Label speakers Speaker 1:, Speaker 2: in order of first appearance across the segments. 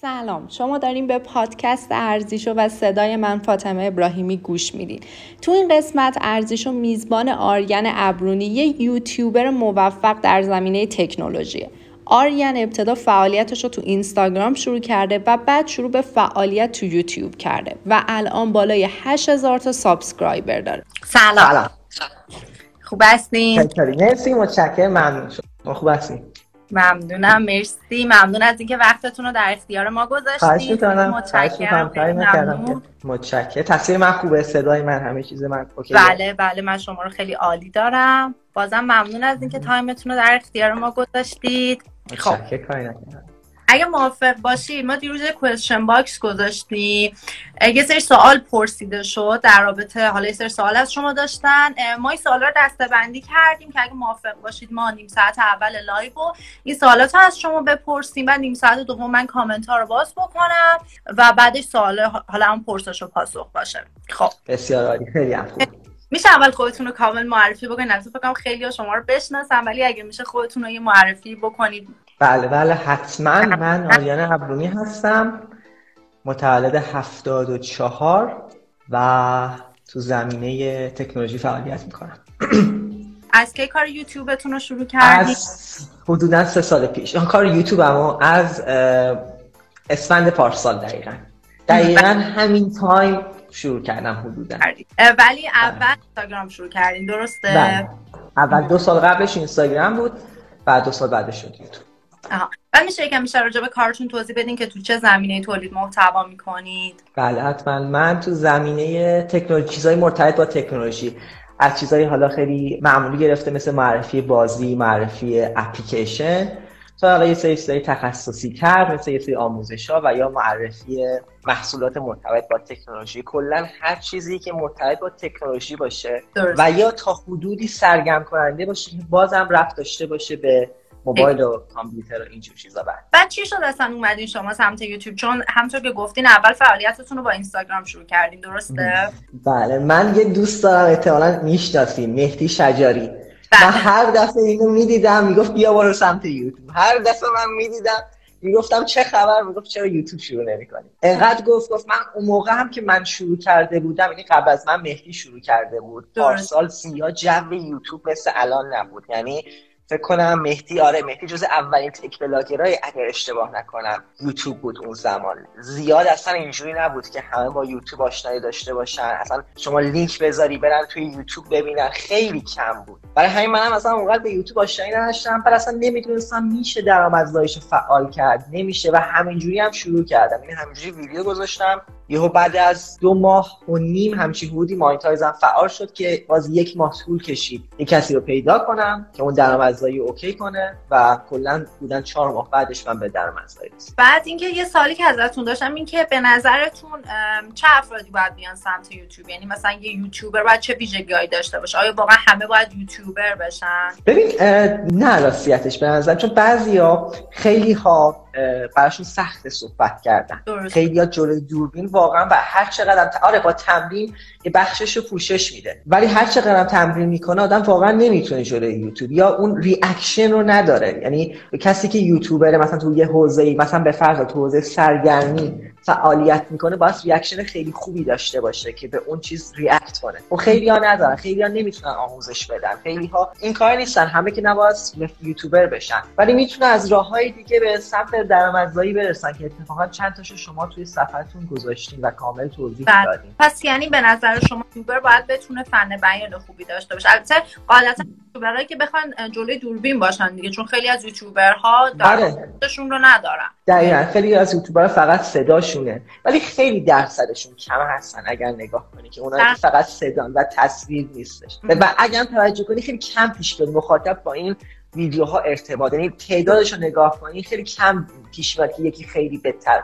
Speaker 1: سلام. شما داریم به پادکست ارزیشو و صدای من فاطمه ابراهیمی گوش میدین. تو این قسمت ارزیشو میزبان آریان ابرونی یه یوتیوبر موفق در زمینه تکنولوژیه آریان ابتدا فعالیتش رو تو اینستاگرام شروع کرده و بعد شروع به فعالیت تو یوتیوب کرده و الان بالای 8000 تا subscriber داره.
Speaker 2: سلام. خوب هستین؟
Speaker 3: مرسی متشکرم. ممنون. شما خوب هستین؟
Speaker 2: ممنونم مرسی. ممنون از اینکه وقتتون رو در اختیار ما گذاشتید
Speaker 3: متشکرم. متشکرم. تصویر من خوبه صدای من همه چیز من
Speaker 2: OK. بله بله من شما رو خیلی عالی دارم. بازم ممنون از اینکه time تون رو در اختیار ما گذاشتید.
Speaker 3: خب.
Speaker 2: اگه موافق باشی ما دیروز question box گذاشتیم. یه سری سوال پرسیده شد در رابطه حالا یه سری سوال از شما داشتن. ما این سوال رو دسته بندی کردیم که اگه موافق باشید ما نیم ساعت اول live و این سوالات رو از شما بپرسیم. و نیم ساعت دوم من کامنت ها رو باز بکنم و بعدش سوال حالا هم پرسش و پاسخ باشه. خب.
Speaker 3: بسیار عالی. خیلی
Speaker 2: میشه اول خودتون رو کامل معرفی بکنید؟ البته فکر خیلی شما رو بشناسم ولی اگه میشه خودتون رو یه معرفی بکنید
Speaker 3: بله بله حتما من آریان ابرومی هستم متولد هفتاد و چهار و تو زمینه تکنولوژی فعالیت می‌کنم.
Speaker 2: از کی کار یوتیوبتون رو شروع کردید؟
Speaker 3: از حدودا سه سال پیش. کار یوتیوب اما از اسفند پارسال دقیقا. دقیقا همین تایم شروع کردم حدودا.
Speaker 2: ولی اول اینستاگرام شروع کردین درسته؟
Speaker 3: بله. اول دو سال قبلش اینستاگرام بود بعد دو سال بعدش شد یوتیوب.
Speaker 2: آها. و میشه یکم بیشتر راجع به کارتون توضیح بدین که تو چه زمینه تولید محتوا می‌کنید.
Speaker 3: بله حتما. من تو زمینه تکنولوژی چیزای مرتبط با تکنولوژی. از چیزهای حالا خیلی معمولی گرفته مثل معرفی بازی معرفی اپلیکیشن تا حالا یه سری چیزای تخصصی کرد مثل یه سری آموزش ها و یا معرفی محصولات مرتبط با تکنولوژی. کلا هر چیزی که مرتبط با تکنولوژی باشه و یا تا حدودی سرگرم کننده باشه که بازم رفت داشته باشه به موبایل و کامپیوتر و اینجور چیزا. بعد
Speaker 2: بعد چی شد اصلا اومدین شما سمت یوتیوب؟ چون همونطور که گفتین اول فعالیتتون رو با اینستاگرام شروع کردین درسته؟
Speaker 3: بله من یه دوست دارم احتمالاً می‌شناسین مهدی شجاری. بله. من هر دفعه اینو می‌دیدم می‌گفت بیا برو سمت یوتیوب. هر دفعه من می‌دیدم می‌گفتم چه خبر؟ می‌گفت چرا یوتیوب شروع نمی‌کنی؟ انقدر گفت گفت من اون موقع هم که من شروع کرده بودم یعنی قبل از من مهدی شروع کرده بود پارسال سیا جو یوتیوب مثل الان نبود. یعنی فکر کنم مهدی آره مهدی جز اولین تک بلاگرای اگر اشتباه نکنم یوتیوب بود اون زمان. زیاد اصلا اینجوری نبود که همه با یوتیوب آشنایی داشته باشن. اصلا شما لینک بذاری برن توی یوتیوب ببینن. خیلی کم بود. برای همین منم اصلا اونقدر به یوتیوب آشنایی نداشتم. بعد اصلا نمی‌دونستم میشه درآمدزاییشو فعال کرد. نمیشه. و همینجوری هم شروع کردم. این همینجوری ویدیو گذاشتم. یهو بعد از دو ماه و نیم همچین بودی مانیتایزم فعال شد که باز یک ماه طول کشید. یه کسی رو پیدا کنم که اون درآمدزایی اوکی کنه و کلا بودن چهار ماه بعدش من به درآمدزایی رسیدم.
Speaker 2: بعد اینکه یه سالی که ازتون داشتم این که به نظرتون چه افرادی باید بیان سمت یوتیوب؟ یعنی مثلا یه یوتیوبر باید چه ویژگیهایی داشته باشه؟ آیا واقعا همه باید یوتیوبر بشن؟
Speaker 3: ببین نه راستیتش به نظر چون بعضیا خیلی ها براشون سخت صحبت کردن. خیلی ها جلوی دوربین واقعا و هر چقدر آره با تمرین یه بخشش رو پوشش میده. ولی هر چقدر تمرین می‌کنه آدم واقعا نمی‌تونه جلوی یوتیوب. یا اون reaction رو نداره. یعنی کسی که یوتیوبره مثلا تو یه حوزه مثلا به فرض تو حوزه سرگرمی فعالیت می‌کنه باید reaction خیلی خوبی داشته باشه که به اون چیز react کنه. و خیلی ها ندارن خیلی ها نمی‌تونن آموزش بدن. خیلی ها این کار نیستن همه که نباید یوتیوبر بشن. ولی می‌تونه از راه های دیگه به سمت درآمدزایی برسن که اتفاقا چند تاشو شما توی صفحتون گذاشتین و کامل توضیح بله. دادین.
Speaker 2: پس یعنی به نظر شما یوتیوبر باید بتونه فن بیان خوبی داشته باشه. البته غالبا یوتیوبرایی که بخوان جلوی دوربین باشن دیگه چون خیلی از یوتیوبرها داشون رو ندارن.
Speaker 3: دقیقا خیلی از یوتیوبرها فقط صداشونه ولی خیلی درصدشون کم هستن اگر نگاه کنی که اونا فقط صدان و تصویر نیستش. و اگر توجه کنی خیلی کم پیش بیاد مخاطب با این ویدیوها ارتباط. یعنی تعدادش رو نگاه کنی خیلی کم پیش که یکی خیلی بهتر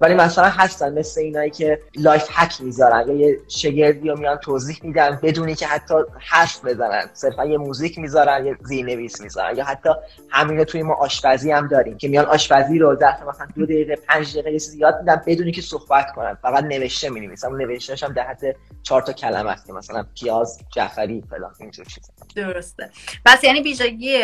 Speaker 3: ولی مثلا هستن مثل اینایی که life hack می‌ذارن. یا یه شگردی رو میان توضیح میدن بدونی که حتی حرف بزنن. صرفا یه موزیک می‌ذارن یه زیرنویس می‌ذارن. یا حتی همین توی ما آشپزی هم داریم که میان آشپزی رو ظرف مثلا دو دقیقه پنج دقیقه یه چیزی یاد میدن بدونی که صحبت کنن. فقط نوشته می‌نویسن. اون نوشتهش هم در حد چهار تا کلمه است. مثلا پیاز جعفری فلان اینجور چیزا.
Speaker 2: درسته. پس یعنی ویژگی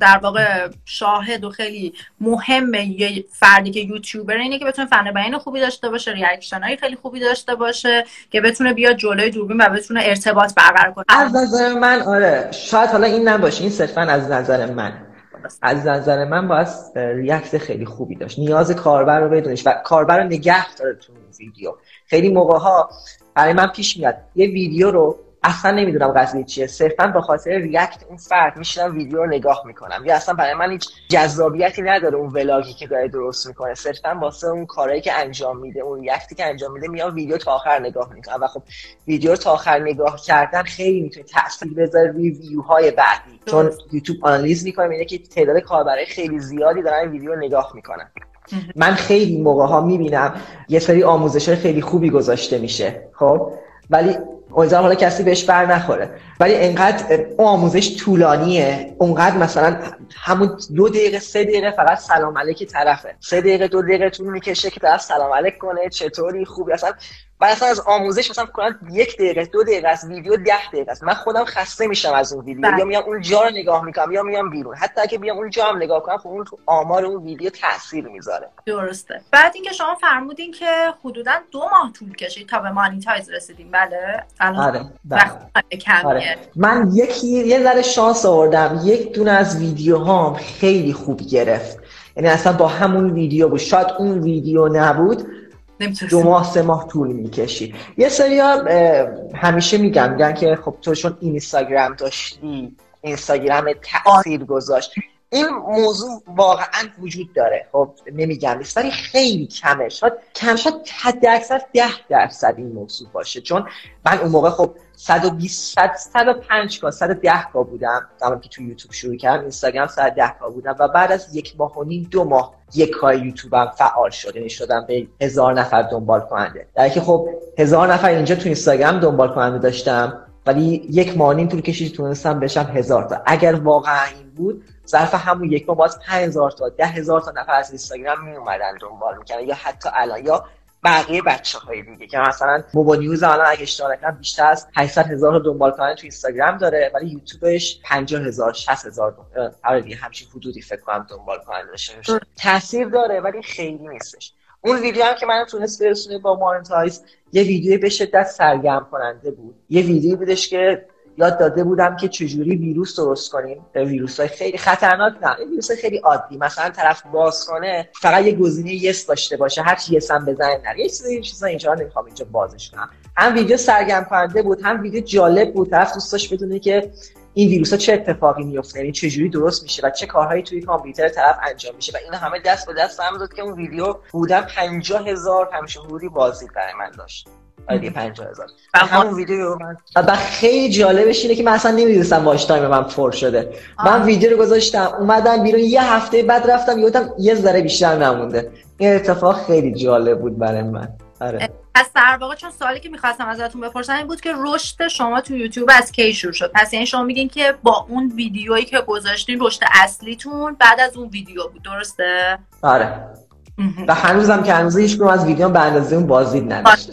Speaker 2: در واقع شاخص و خیلی مهم به یه فردی که یوتیوبر اینه که بتونه فن بیان خوبی داشته باشه reaction های خیلی خوبی داشته باشه که بتونه بیاد جلوی دوربین و بتونه ارتباط برقرار کنه.
Speaker 3: از نظر من آره شاید حالا این نباشه این صرفا از نظر من. از نظر من باید react خیلی خوبی داشت. نیاز کاربر رو بدونش و کاربر رو نگه داره تو ویدیو. خیلی موقع ها برای من پیش میاد. یه ویدیو رو اصلا نمی‌دونم قضیه چیه. صرفا به خاطر ریاکت اون فرد میشینم ویدیو رو نگاه می‌کنم. یا اصلا برای من هیچ جذابیتی نداره اون ولاگی که داره درست می‌کنه. صرفا واسه اون کارهایی که انجام میده اون ریاکتی که انجام میده میام ویدیو تا آخر نگاه می‌کنم. و خب ویدیو تا آخر نگاه کردن خیلی می‌تونه تاثیر بذاره روی ویوهای بعدی. چون یوتیوب آنالیز می‌کنه میگه که تعداد کاربرای خیلی زیادی دارن ویدیو نگاه می‌کنن. من خیلی موقع ها می‌بینم یه سری آموزش خیلی خوبی گذاشته میشه خب؟ ولی امیدوارم حالا کسی بهش بر نخوره. ولی انقدر اون آموزش طولانیه. اونقدر مثلا همون دو دقیقه سه دقیقه فقط سلام علیک طرفه. سه دقیقه دو دقیقه طول می‌کشه که طرف سلام علیک کنه چطوری خوبی اصلا و اصلا از آموزش مثلا کنن یک دقیقه دو دقیقه از ویدیو ده دقیقه است. من خودم خسته میشم از اون ویدیو. بله. یا میام اون جا رو نگاه می‌کنم یا میام بیرون. حتی اگه بیام اون جا هم نگاه کنم خب اون تو آمار اون ویدیو تاثیر می‌ذاره.
Speaker 2: درسته. بعد اینکه شما فرمودین که حدودا دو ماه طول کشید تا به مانیتایز رسیدیم. بله؟
Speaker 3: آره, بله. آره. من یکی یه ذره شانس آوردم. یک دونه از ویدیوهام خیلی خوب گرفت. یعنی اصلا با همون ویدیو بود. شاید اون ویدیو نبود. دو ماه سه ماه طول می‌کشید. یه سری همیشه میگم میگن که خب تو چون اینستاگرام داشتی اینستاگرام تاثیر گذاشت. این موضوع واقعا وجود داره. خب نمیگم نیست ولی خیلی کمه. شاید کم شاید حد اکثر ده درصد این موضوع باشه. چون من اون موقع خب 120 105 کا 110 کا بودم. زمانی که تو یوتیوب شروع کردم اینستاگرام 110 کا بودم و بعد از یک ماه و نیم دو ماه یک کار یوتیوبم فعال شد. یعنی شدم به هزار نفر دنبال کننده. در که خب هزار نفر اینجا تو اینستاگرام دنبال کننده داشتم ولی یک ماه نیم طول کشید تونستم بشم هزار تا. اگر واقعا این بود ظرف همون یک ماه باز 5000 تا 10000 تا نفر از اینستاگرام می اومدن دنبال می‌کنن یا حتی الان یا بقیه بچه های دیگه که مثلا موبا نیوز الان اگه اشتباه نکنم بیشتر از 800 هزار دنبال کننده تو اینستاگرام داره ولی یوتیوبش 50 هزار 60 هزار آره همچین حدودی فکر کنم دنبال کننده داشته تاثیر داره ولی خیلی نیستش. اون ویدیو هم که من تونست برسونه با مانتایز یه ویدیو به شدت سرگرم کننده بود. یه ویدیو بودش که یاد داده بودم که چجوری ویروس درست کنیم. ویروس های خیلی خطرناک نه ویروس های خیلی عادی. مثلا طرف باز کنه فقط یه گزینه یس داشته باشه هر چی یس هم بزنه نه. یه چیزی چیزا اینجا نمی‌خوام اینجا بازش کنم. هم ویدیو سرگرم کننده بود هم ویدیو جالب بود. طرف دوست داشت بدونه که این ویروس ها چه اتفاقی میفته یعنی چجوری درست میشه و چه کارهایی توی کامپیوتر طرف انجام میشه. و این همه دست به دست هم داد که اون ویدیو بودن 50 هزار حضوری بازدید برای من داشت. آره 50000 همون ویدیو من و خیلی جالبش اینه که من اصلا نمی‌دونستم واش تایم من پر شده. من ویدیو رو گذاشتم اومدم بیرون یه هفته بعد رفتم یادم یه ذره بیشتر نمونده. این اتفاق خیلی جالب بود برای من. آره.
Speaker 2: پس در واقع چون سوالی که می‌خواستم ازتون بپرسم این بود که رشد شما تو یوتیوب از کی شروع شد؟ پس یعنی شما میگین که با اون ویدیویی که گذاشتین رشد اصلیتون بعد از اون ویدیو بود درسته؟
Speaker 3: آره. و هنوزم که هنوز هیچ از ویدیو به اندازه اون بازدید نداشته.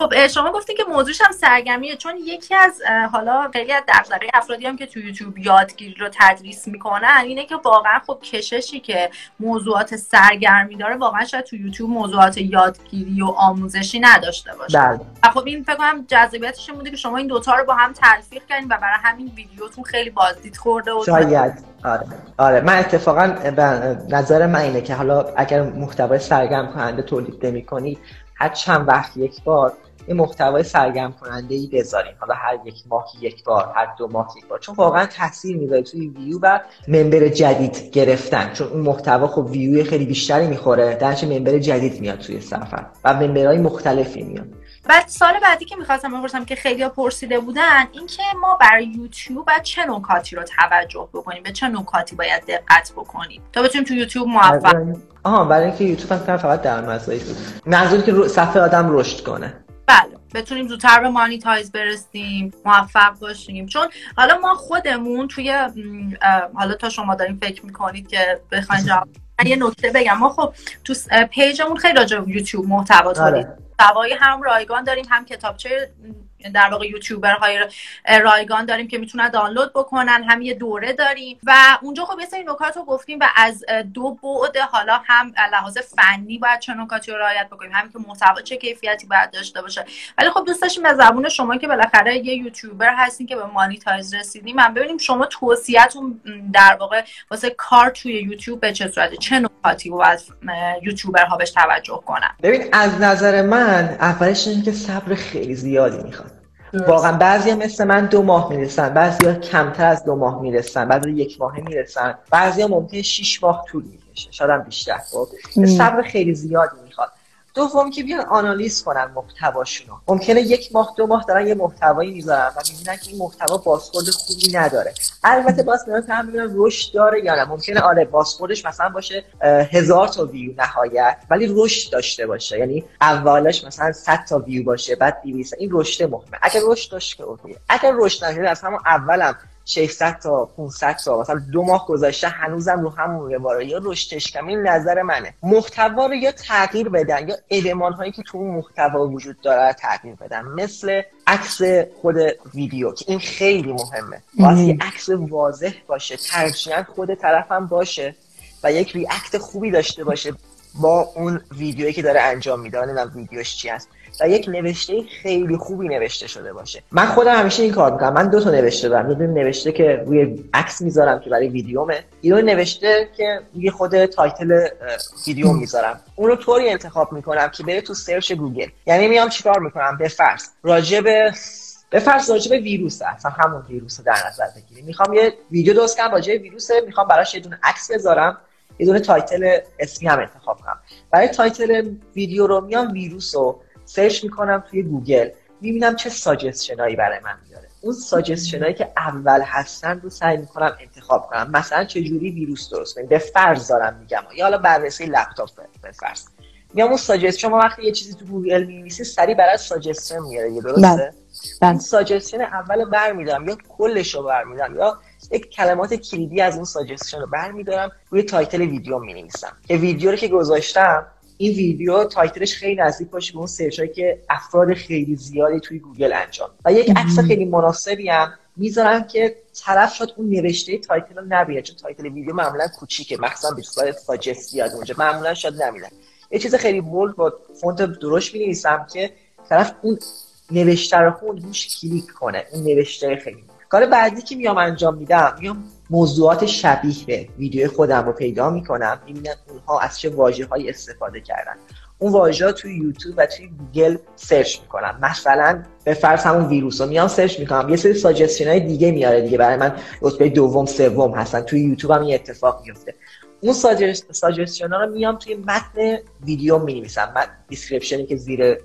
Speaker 2: خب شما گفتین که موضوعش هم سرگرمیه چون یکی از حالا خیلی از دغدغه افرادی هم که تو یوتیوب یادگیری رو تدریس می‌کنن اینه که واقعا خب کششی که موضوعات سرگرمی داره واقعا شاید تو یوتیوب موضوعات یادگیری و آموزشی نداشته باشه.
Speaker 3: بله.
Speaker 2: خب این فکر کنم جذابیتش بوده که شما این دوتا رو با هم تلفیق کردین و برای همین ویدیوتون خیلی بازدید خورده و
Speaker 3: شاید. آره. آره. من اتفاقا به نظر من اینه که حالا اگر محتوای سرگرم کننده تولید نمی هر چند وقت یک بار یه محتوای سرگرم کننده ای بذارین حالا هر یک ماه یک بار هر دو ماه یک بار. چون واقعا تاثیر می‌ذاره توی ویو و ممبر جدید گرفتن. چون اون محتوا خب ویو خیلی بیشتری می‌خوره. درچه ممبر جدید میاد توی سفر و ممبرهای مختلفی میاد.
Speaker 2: بعد سال بعدی که می‌خواستم بپرسم که خیلی پرسیده بودن اینکه ما برای یوتیوب باید چه نکاتی رو توجه بکنیم؟ به چه نکاتی باید دقت بکنیم؟ تا بتونیم تو یوتیوب موفق
Speaker 3: آها برای اینکه یوتیوب هم فقط در مزایای منظوری که صفحه آدم رشد کنه.
Speaker 2: بله بتونیم زودتر به مانیتایز برسیم موفق باشیم. چون حالا ما خودمون توی حالا تا شما داریم فکر می‌کنید که بخواین جواب یه نکته بگم. ما خب تو پیجمون خیلی راجع یوتیوب محتوا تولید آره. هم رایگان داریم هم کتابچه
Speaker 4: در واقع یوتیوبر های رایگان داریم که می‌تونن دانلود بکنن هم یه دوره داریم. و اونجا خب یه نکات رو گفتیم و از دو بعد حالا هم لحاظ فنی باید چه نکاتی رو رعایت بکنیم. همین که محتوا چه کیفیتی باید داشته باشه. ولی خب دوست داشتیم به زبون شما که بالاخره یه یوتیوبر هستین که به مانیتایز رسیدیم من ببینیم شما توصیهتون در واقع واسه کار توی یوتیوب به چه صورته؟ چه نکاتی رو از یوتیوبرها بهش توجه کنن؟
Speaker 3: ببین از نظر من اولش اینه که صبر خیلی زیادی می‌خواد واقعا بعضی مثل من دو ماه می‌رسن بعضی ها کمتر از دو ماه می‌رسن بعضی یک ماه می‌رسن. بعضی ها ممکنه شیش ماه طول می‌کشه شاید بیشتر. خب صبر خیلی زیادی دوم که بیان آنالیز کنن محتواشونو. ممکنه یک ماه دو ماه دارن یه محتوایی می‌ذارن و می‌بینن که این محتوا بازخورد خوبی نداره. البته باز میان هم می‌بینن رشد داره یا نه. ممکنه آره بازخوردش مثلا باشه هزار تا ویو نهایت ولی رشد داشته باشه. یعنی اولش مثلا 100 تا ویو باشه بعد 200 این رشد مهمه. اگر رشد داشت که اوکیه اگر رشد نشده از همون اولم 600 تا 500 تا مثلا دو ماه گذشته هنوزم رو همون رواره یا رشدش کم این نظر منه. محتوا رو یا تغییر بدن یا المان هایی که تو اون محتوا وجود داره تغییر بدن. مثل عکس خود ویدیو که این خیلی مهمه. یه عکس واضح باشه ترجیحاً خود طرفم باشه و یک react خوبی داشته باشه با اون ویدیویی که داره انجام میده. نمی‌دونم ویدیوش چی هست. و یک نوشته خیلی خوبی نوشته شده باشه. من خودم همیشه این کار می‌کنم. من دو تا نوشته دارم. یه نوشته که روی عکس می‌ذارم که برای ویدیومه. یه نوشته که روی خود title ویدیو می‌ذارم. اون رو طوری انتخاب می‌کنم که بره تو search گوگل. یعنی میام چیکار می‌کنم؟ به فرض. راجع به فرض راجع به ویروس اصلا همون ویروس در نظر بگیریم. می‌خوام یه ویدیو درست کنم راجع به ویروس می‌خوام براش یه دونه عکس بذارم. یه دونه title اسمی هم انتخاب کنم. برای title ویدیو رو میام ویروس رو search می‌کنم توی گوگل می‌بینم چه suggestion ایی برای من میاره اون suggestion ایی که اول هستن رو سعی می‌کنم انتخاب کنم. مثلا چه جوری ویروس درست کنیم؟ به فرض دارم میگم. یا حالا بررسی لپتاپ به فرض. میام اون suggest شما وقتی یه چیزی تو گوگل می‌نویسی سری برای suggestion میاره یه درسته؟ بله. بله. این suggestion اول برمیدارم یا کلش رو برمیدارم یا یک کلمات کلیدی از اون suggestion رو برمیدارم روی title ویدیو می‌نویسم. که ویدیو رو که گذاشتم این ویدیو title ش خیلی نزدیک باشه به اون search که افراد خیلی زیادی توی گوگل انجام و یک عکس خیلی مناسبی هم می‌ذارم که طرف شاید اون نوشته title رو نبینه چون title ویدیو معمولا کوچیکه مخصوصا به صورت ساجست یاد اونجا معمولا شاید نمیدن یه چیز خیلی bold با فونت درشت می‌نویسم که طرف اون نوشته رو بخونه روش کلیک کنه اون نوشته خیلی. کار بعدی که میام انجام میدم میام موضوعات شبیه به ویدیو خودم رو پیدا می‌کنم می‌بینم اونها از چه واژه های استفاده کردن. اون واژه توی یوتیوب و توی گوگل search می‌کنم. مثلا به فرض همون ویروس رو میام search می‌کنم. یه سری suggestion های دیگه میاره دیگه برای من. رتبه دوم سوم هستن. توی یوتیوب هم این اتفاق میفته اون suggestion ها رو میام توی متن ویدیو می نویسم من description ی که زیر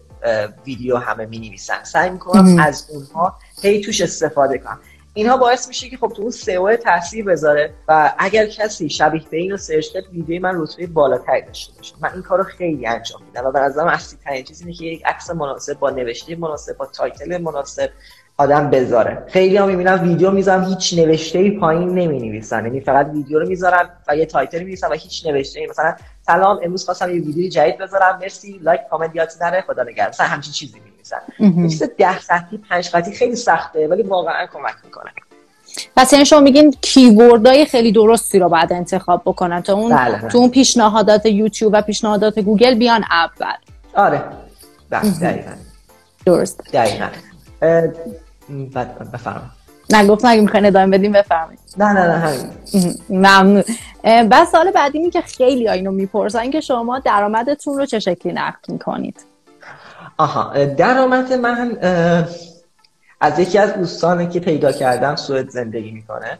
Speaker 3: ویدیو همه می نویسن سعی می‌کنم از اونها هی توش استفاده کنم. اینها باعث میشه که خب تو اون سئو تاثیر بذاره و اگر کسی شبیه به اینو search کرد ویدیو من رتبه بالاتری داشته باشه. من این کارو خیلی انجام میدم و به نظرم اصلی ترین چیز اینه که یک عکس مناسب با نوشته مناسب با title مناسب آدم بذاره. خیلی هم می‌بینم ویدیو می‌ذارم هیچ نوشته ای پایین نمی نویسن یعنی فقط ویدیو رو می‌ذارن و یه title می‌نویسن و هیچ نوشته ای مثلا سلام امروز خواستم یه ویدیو جدید بذارم. مرسی. لایک کامنت یادت نره. خدا نگهدار. مثلا همچین چیزی می‌نویسن چیز 10 خطی 5 خطی خیلی سخته ولی واقعا کمک می‌کنه.
Speaker 2: پس یعنی شما میگین keyword های خیلی درستی رو باید انتخاب بکنن تا اون بله. تو اون پیشنهادات یوتیوب و پیشنهادات گوگل بیان اول.
Speaker 3: آره. بله دقیقا.
Speaker 2: درست
Speaker 3: دقیقا. بفرمایید.
Speaker 2: نه گفتم اگه می‌خواین ادامه بدیم؟ بفرمایید.
Speaker 3: نه نه نه همین.
Speaker 2: ممنون. بعد سال بعدی می که خیلی اینو می‌پرسن که شما درآمدتون رو چه شکلی نقد می‌کنید؟
Speaker 3: آها درآمد من از یکی از دوستانی که پیدا کردم سوئد زندگی می‌کنه.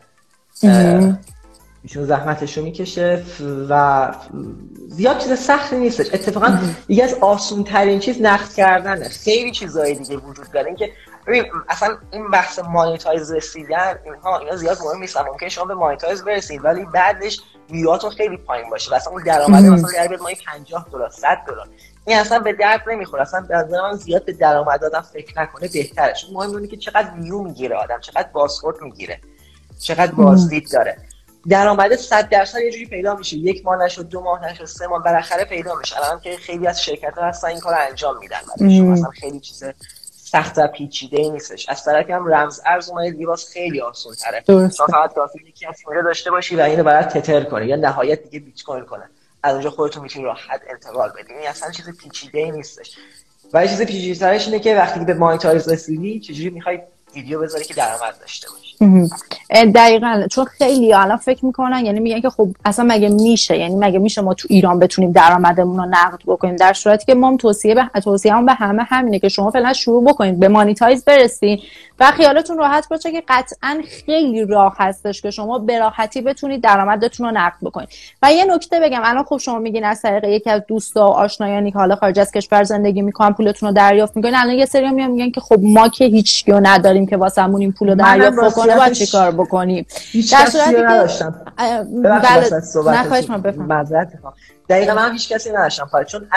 Speaker 3: ایشون زحمتشو می‌کشه و زیاد چیز سختی نیستش. اتفاقا یکی از آسون ترین چیز نقد کردنه. خیلی چیزهای دیگه وجود داره. اینکه ببین اصلا این بحث مانیتایز رسیدن اینها اینا زیاد مهم نیست ممکن شما به مانیتایز برسید ولی بعدش ویواتون خیلی پایین باشه و اصلا اون درآمد مثلا در بیاد ماهی 50 دلار 100 دلار. این اصلا به درد نمی‌خوره اصلا به نظر من زیاد به درآمد آدم فکر نکنه بهترش مهم اینه که چقدر ویو می‌گیره آدم چقدر بازخورد می‌گیره چقدر بازدید داره. درآمد 100 درصد یه جوری پیدا میشه یک ماه نشد دو ماه نشد سه ماه بالاخره پیدا میشه. الان که خیلی از شرکت ها هستن این کار انجام میدن مثلا خیلی چیز سخت و پیچیده ای نیستش. از طرفی هم رمز ارز اومده باز خیلی آسان تره
Speaker 2: درسته.
Speaker 3: فقط کافی یکی از داشته باشی و اینو برات تتر کنه. یا نهایت دیگه بیت کوین کنه. از اونجا خودتون می‌تونی راحت انتقال بدین این اصلا چیز پیچیده ای نیستش. و چیز پیچیده ترش اینه که وقتی به مانیتایز رسیدی چجوری می‌خوای ویدیو بذاری که درآمد داشته باشی.
Speaker 2: دقیقا. چون خیلی الان فکر می‌کنن یعنی میگن که خب اصلا مگه میشه؟ یعنی مگه میشه ما تو ایران بتونیم درآمدمون رو نقد بکنیم؟ در صورتی که ما توصیه به توصیه هم به همه همینه که شما فعلا شروع بکنید به مانیتایز برسین و خیالتون راحت باشه که قطعا خیلی راه هستش که شما به راحتی بتونید درآمدتون رو نقد بکنید. و یه نکته بگم. الان خب شما میگین از طریق یکی از دوستا و آشنایانی که حالا خارج از کشور زندگی می‌کنن پولتون رو دریافت می‌کنین الان یه سری میگن که خب ما که هیچ نداریم. که واسمون این پول رو دریافت بکنه باید چیکار بکنیم؟
Speaker 3: در صورتی که
Speaker 2: نخواهش من بفهم
Speaker 3: دقیقا من هیچ کسی نداشتم چون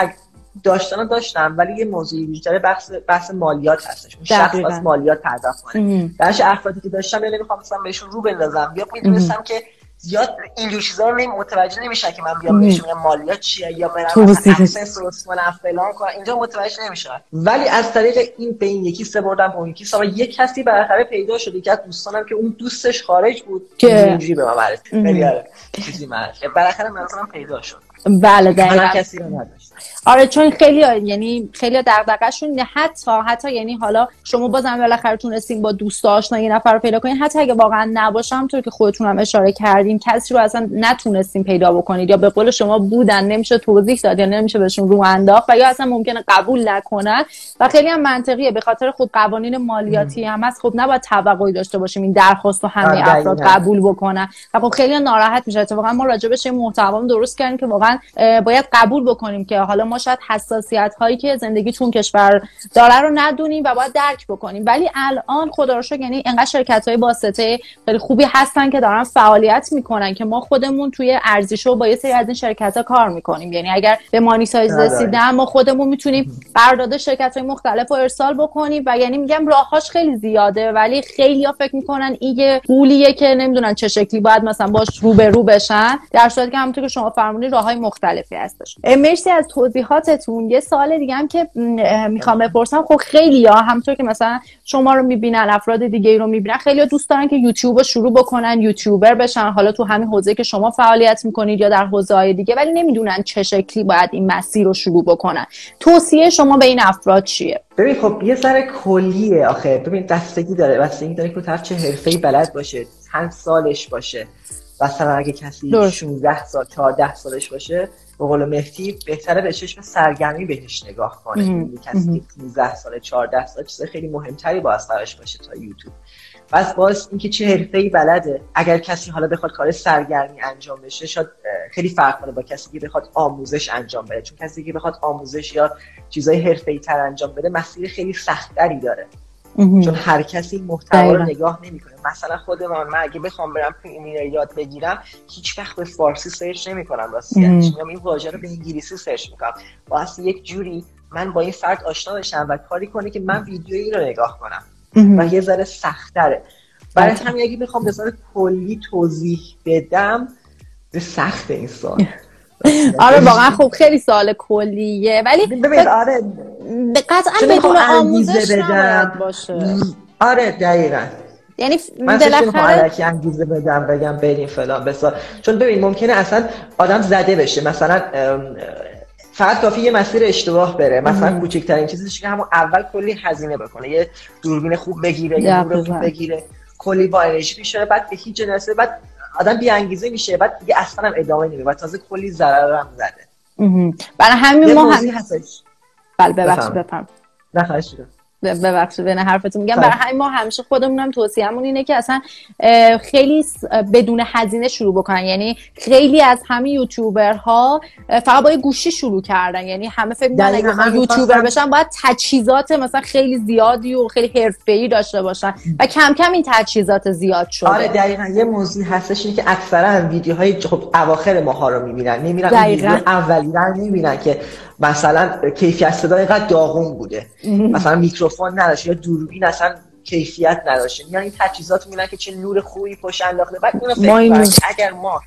Speaker 3: داشتن داشتم ولی یه موضوعی بیشتر بحث بحث مالیات هستش. اون شخص از مالیات پرداخت کنه. درش افرادی که داشتم یعنی نمی‌خوام مثلا بهشون رو بندازم. یا می‌دونستم که زیاد اینجور چیزا رو متوجه نمیشه که من بیام بهشون مالیات چیه یا برم درست کنم فلان کنم. اینجا متوجه نمیشه ولی از طریق این به این یکی سه بردم به اون یکی سه یک کسی بالاخره پیدا شد. که از دوستانم که اون دوستش خارج بود که اینجوری به من معرفی خیلی آره. چیزی معرفی. بالاخره مثلا پیدا شد.
Speaker 2: بله دقیقاً.
Speaker 3: کسی رو نداشت.
Speaker 2: آره چون خیلی یعنی خیلی دغدغه‌شون حتی حتی یعنی حالا شما بازم بالاخره تونستین با دوست آشنا یه نفر رو پیدا کنین. حتی اگه واقعا نباشم طور که خودتون هم اشاره کردین کسی رو اصلا نتونستین پیدا بکنید. یا به قول شما بودن نمیشه توضیح داد یا نمیشه بهشون رو انداخت و یا اصلا ممکنه قبول نکنن. و خیلی هم منطقیه به خاطر خود قوانین مالیاتی هم هست. خب نباید توقعی داشته باشیم این درخواست رو همه افراد قبول بکنن. و خب خیلی ناراحت میشه واقعا ما راجبش این محتوا درست کردیم که واقعا باید قبول بکنیم که حالا ما شاید حساسیت هایی که زندگی چون کشور داره رو ندونیم و باید درک بکنیم. ولی الان خدا رو شکر یعنی انقدر شرکت های واسطه خیلی خوبی هستن که دارن فعالیت می‌کنن که ما خودمون توی ارزشو با یه سری از این شرکت ها کار می‌کنیم. یعنی اگر به مانی سایز رسیدن ما خودمون می‌تونیم قرارداد شرکت های مختلف رو ارسال بکنیم و یعنی میگم راهاش خیلی زیاده ولی خیلی ها فکر می‌کنن این یه پولیه که نمی‌دونن چه شکلی باید مثلا باش رو به رو بشن. در صورتی که همونطور که شما فرمودین راههای مختلفی هستش. مرسی از توضیحاتتون یه سوال دیگه هم که می‌خوام بپرسم. خب خیلی ها همونطور که مثلا شما رو می‌بینن افراد دیگه رو می‌بینن خیلی دوست دارن که یوتیوب رو شروع بکنن یوتیوبر بشن. حالا تو همین حوزه که شما فعالیت می‌کنید یا در حوزه های دیگه ولی نمی‌دونن چه شکلی باید این مسیر رو شروع بکنن. توصیه شما به این افراد چیه؟
Speaker 3: ببین خب یه سر کلیه آخه. ببین دستگی داره. بستگی داره که طرف چه حرفه‌ای بلد باشه چند سالش باشه. مثلا اگه کسی 16 سال 14 سالش باشه به قول مهدی بهتره به چشم سرگرمی بهش نگاه کنه یعنی کسی که 15 سال 14 سال چیز خیلی مهمتری با براش باشه تا یوتیوب. پس باز اینکه چه حرفه‌ای بلده. اگر کسی حالا بخواد کار سرگرمی انجام بشه شاید خیلی فرق کنه با کسی که بخواد آموزش انجام بده. چون کسی که بخواد آموزش یا چیزای حرفه‌ای تر انجام بده مسیر خیلی سختری داره. چون هر کسی محتوا رو نگاه نمی‌کنه. مثلا خود من من اگه بخوام برم Premiere یاد بگیرم هیچ وقت به فارسی search نمی‌کنم. راستیتش میگم. این واژه رو به انگلیسی search می‌کنم. واسه یک جوری من با این فرد آشنا بشم و کاری کنه که من ویدیویی رو نگاه کنم. و یه ذره سختره برای همین اگه بخوام به کلی توضیح بدم به سخت این سوال
Speaker 2: آره واقعا خوب خیلی سوال کلیه. ولی
Speaker 3: ببین آره.
Speaker 2: قطعا بدون آموزش نباید باشه.
Speaker 3: آره دقیقا.
Speaker 2: یعنی
Speaker 3: من بالاخره انگیزه بدم بگم بریم فلان بسار. چون ببین ممکنه اصلا آدم زده بشه. مثلا فقط کافی یه مسیر اشتباه بره. مثلا کوچکترین چیزش که همون اول کلی هزینه بکنه. یه دوربین خوب بگیره یه خوب بگیره. کلی با انرژی پیش بعد به هیچ جنسه بعد آدم بی انگیزه میشه بعد دیگه اصلا هم ادامه نمیده و تازه کلی ضرر هم زده.
Speaker 2: برای همین ما هم هستش. بله ببخشید بفرم
Speaker 3: نه خواهش
Speaker 2: ببخشید بین حرفتون میگم. برای همین ما همیشه خودمونم توصیهمون اینه که اصلا خیلی بدون هزینه شروع بکنن. یعنی خیلی از همین یوتیوبرها فقط با گوشی شروع کردن. یعنی همه فکر می‌کنن اگه یوتیوبر بشن باید تجهیزات مثلا خیلی زیادی و خیلی حرفه‌ای داشته باشن و کم کم این تجهیزات زیاد شده.
Speaker 3: آره دقیقاً. یه موضوع هستش اینه که اکثرا ویدیوهای خب اواخر ماها رو می‌بینن. نمیرن ویدیو اولی رو نمی‌بینن که مثلا کیفیت صدا اینقدر داغون بوده. مثلا میکروفون نداشته یا دوربین اصلا کیفیت نداشته یعنی این تجهیزات می‌بینن که چه نور خوبی پشت انداخته. بعد اینو فکر اگر ما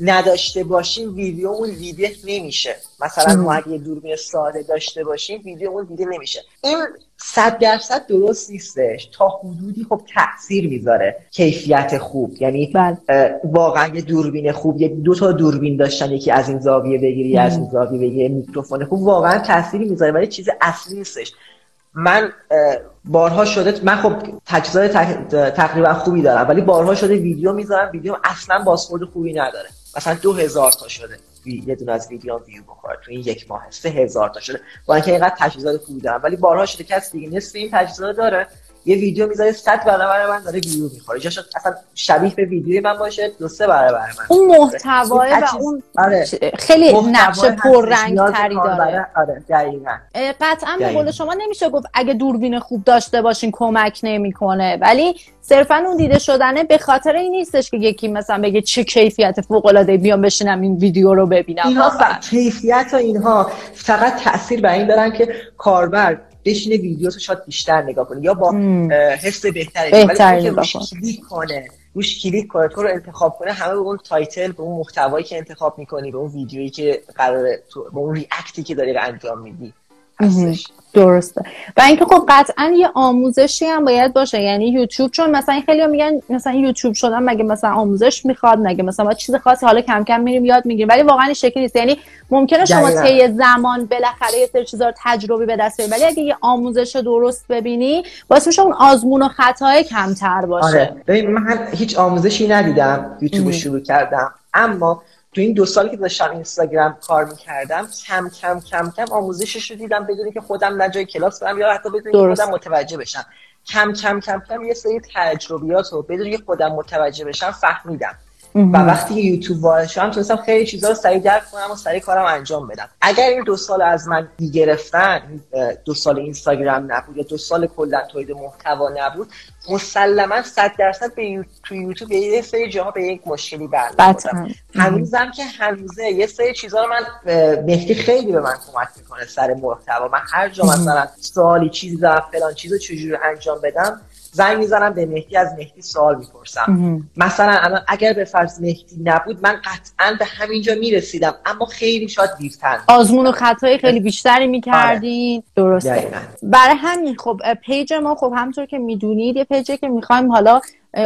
Speaker 3: نداشته باشیم ویدیومون ویدیو نمیشه. مثلا ما اگه دوربین ساده داشته باشیم ویدیو نمیشه. این صد درصد درست نیستش. تا حدودی خب تاثیر می‌ذاره. کیفیت خوب. یعنی بله. واقعا یه دوربین خوب یه دو تا دوربین داشتن. یکی از این زاویه بگیری از این زاویه بگیری. میکروفون خوب. واقعا تاثیری می‌ذاره ولی چیز اصلی نیستش. من بارها شده من خب تجهیزات تقریبا خوبی دارم ولی بارها شده ویدیو می‌ذارم. ویدیو اصلا بازخورد خوبی نداره. مثلا دو هزار تا شده. یه دونه از ویدیو ویو بخوره. تو این یک ماه. سه هزار تا شده. با اینکه اینقدر تجهیزات خوبی دارم ولی بارها شده کسی دیگه نصف این تجهیزات داره. یه ویدیو می‌ذاره 100 برابر من داره ویو می‌خوره. جاش اصلا شبیه به ویدیوی من باشه دو سه برابر من.
Speaker 2: اون محتوای و اون آره. خیلی نقش پررنگ تری داره.
Speaker 3: آره دقیقاً.
Speaker 2: قطعا به قول شما نمیشه گفت اگه دوربین خوب داشته باشین کمک نمی‌کنه. ولی صرفا اون دیده شدنه به خاطر این نیستش که یکی مثلا بگه چه کیفیت فوق العاده بیام بشینم این ویدیو رو ببینم.
Speaker 3: اینها کیفیت و اینها فقط تاثیر بر این دارن که کاربر بشینه ویدیو رو شاید بیشتر نگاه کنه یا با حس بهتری ولی روش کلیک کنه روش کلیک کنه تو رو انتخاب کنه همه به اون title به اون محتوایی که انتخاب می‌کنی به اون ویدیویی که قراره به اون ریاکتی که داری انجام میدی. هستش.
Speaker 2: درسته. و اینکه خب قطعا یه آموزشی هم باید باشه. یعنی یوتیوب چون مثلا خیلی میگن مثلا یوتیوب شدن مگه مثلا آموزش می‌خواد مگه مثلا چیز خاصی حالا کم کم میریم یاد می‌گیریم ولی واقعا این شکلی نیست. یعنی ممکنه شما طی زمان بالاخره یه سری چیزا رو تجربه به دست بیارید ولی اگه یه آموزش درست ببینی باعث میشه اون آزمون و خطای کمتر باشه.
Speaker 3: آره. ببین من هیچ آموزشی ندیدم یوتیوب شروع کردم. اما تو این دو سالی که داشتم اینستاگرام کار می‌کردم کم کم کم کم آموزشش رو دیدم بدونی که خودم نه جای کلاس برم یا حتی بدونی که خودم متوجه بشم. کم کم کم کم یه سری تجربیات رو بدونی که خودم متوجه بشم فهمیدم. و وقتی یوتیوب وارد شدم تونستم خیلی چیزا رو سریع درک کنم و سریع کارم انجام بدم. اگر این دو سال از من گرفتن دو سال اینستاگرام نبود یا دو سال کلا تولید محتوا نبود مسلما صد درصد به تو یوتیوب یه سری جاها به یک مشکلی برمیخوردم هنوزم که هنوزه یه سری چیزا رو من مهدی خیلی به من کمک می‌کنه سر محتوا. من هر جا مثلا سوالی چیزی دارم فلان چیزو چجوری انجام بدم زنگ می‌زنم به مهدی از مهدی سوال می‌پرسم. مثلا الان اگر به فرض مهدی نبود من قطعا به همینجا می‌رسیدم اما خیلی شاید دیرتر
Speaker 2: آزمون و خطای خیلی بیشتری می‌کردین. آره. درسته. برای همین خب پیج ما خب همطور که می‌دونید یه پیجه که می‌خوایم حالا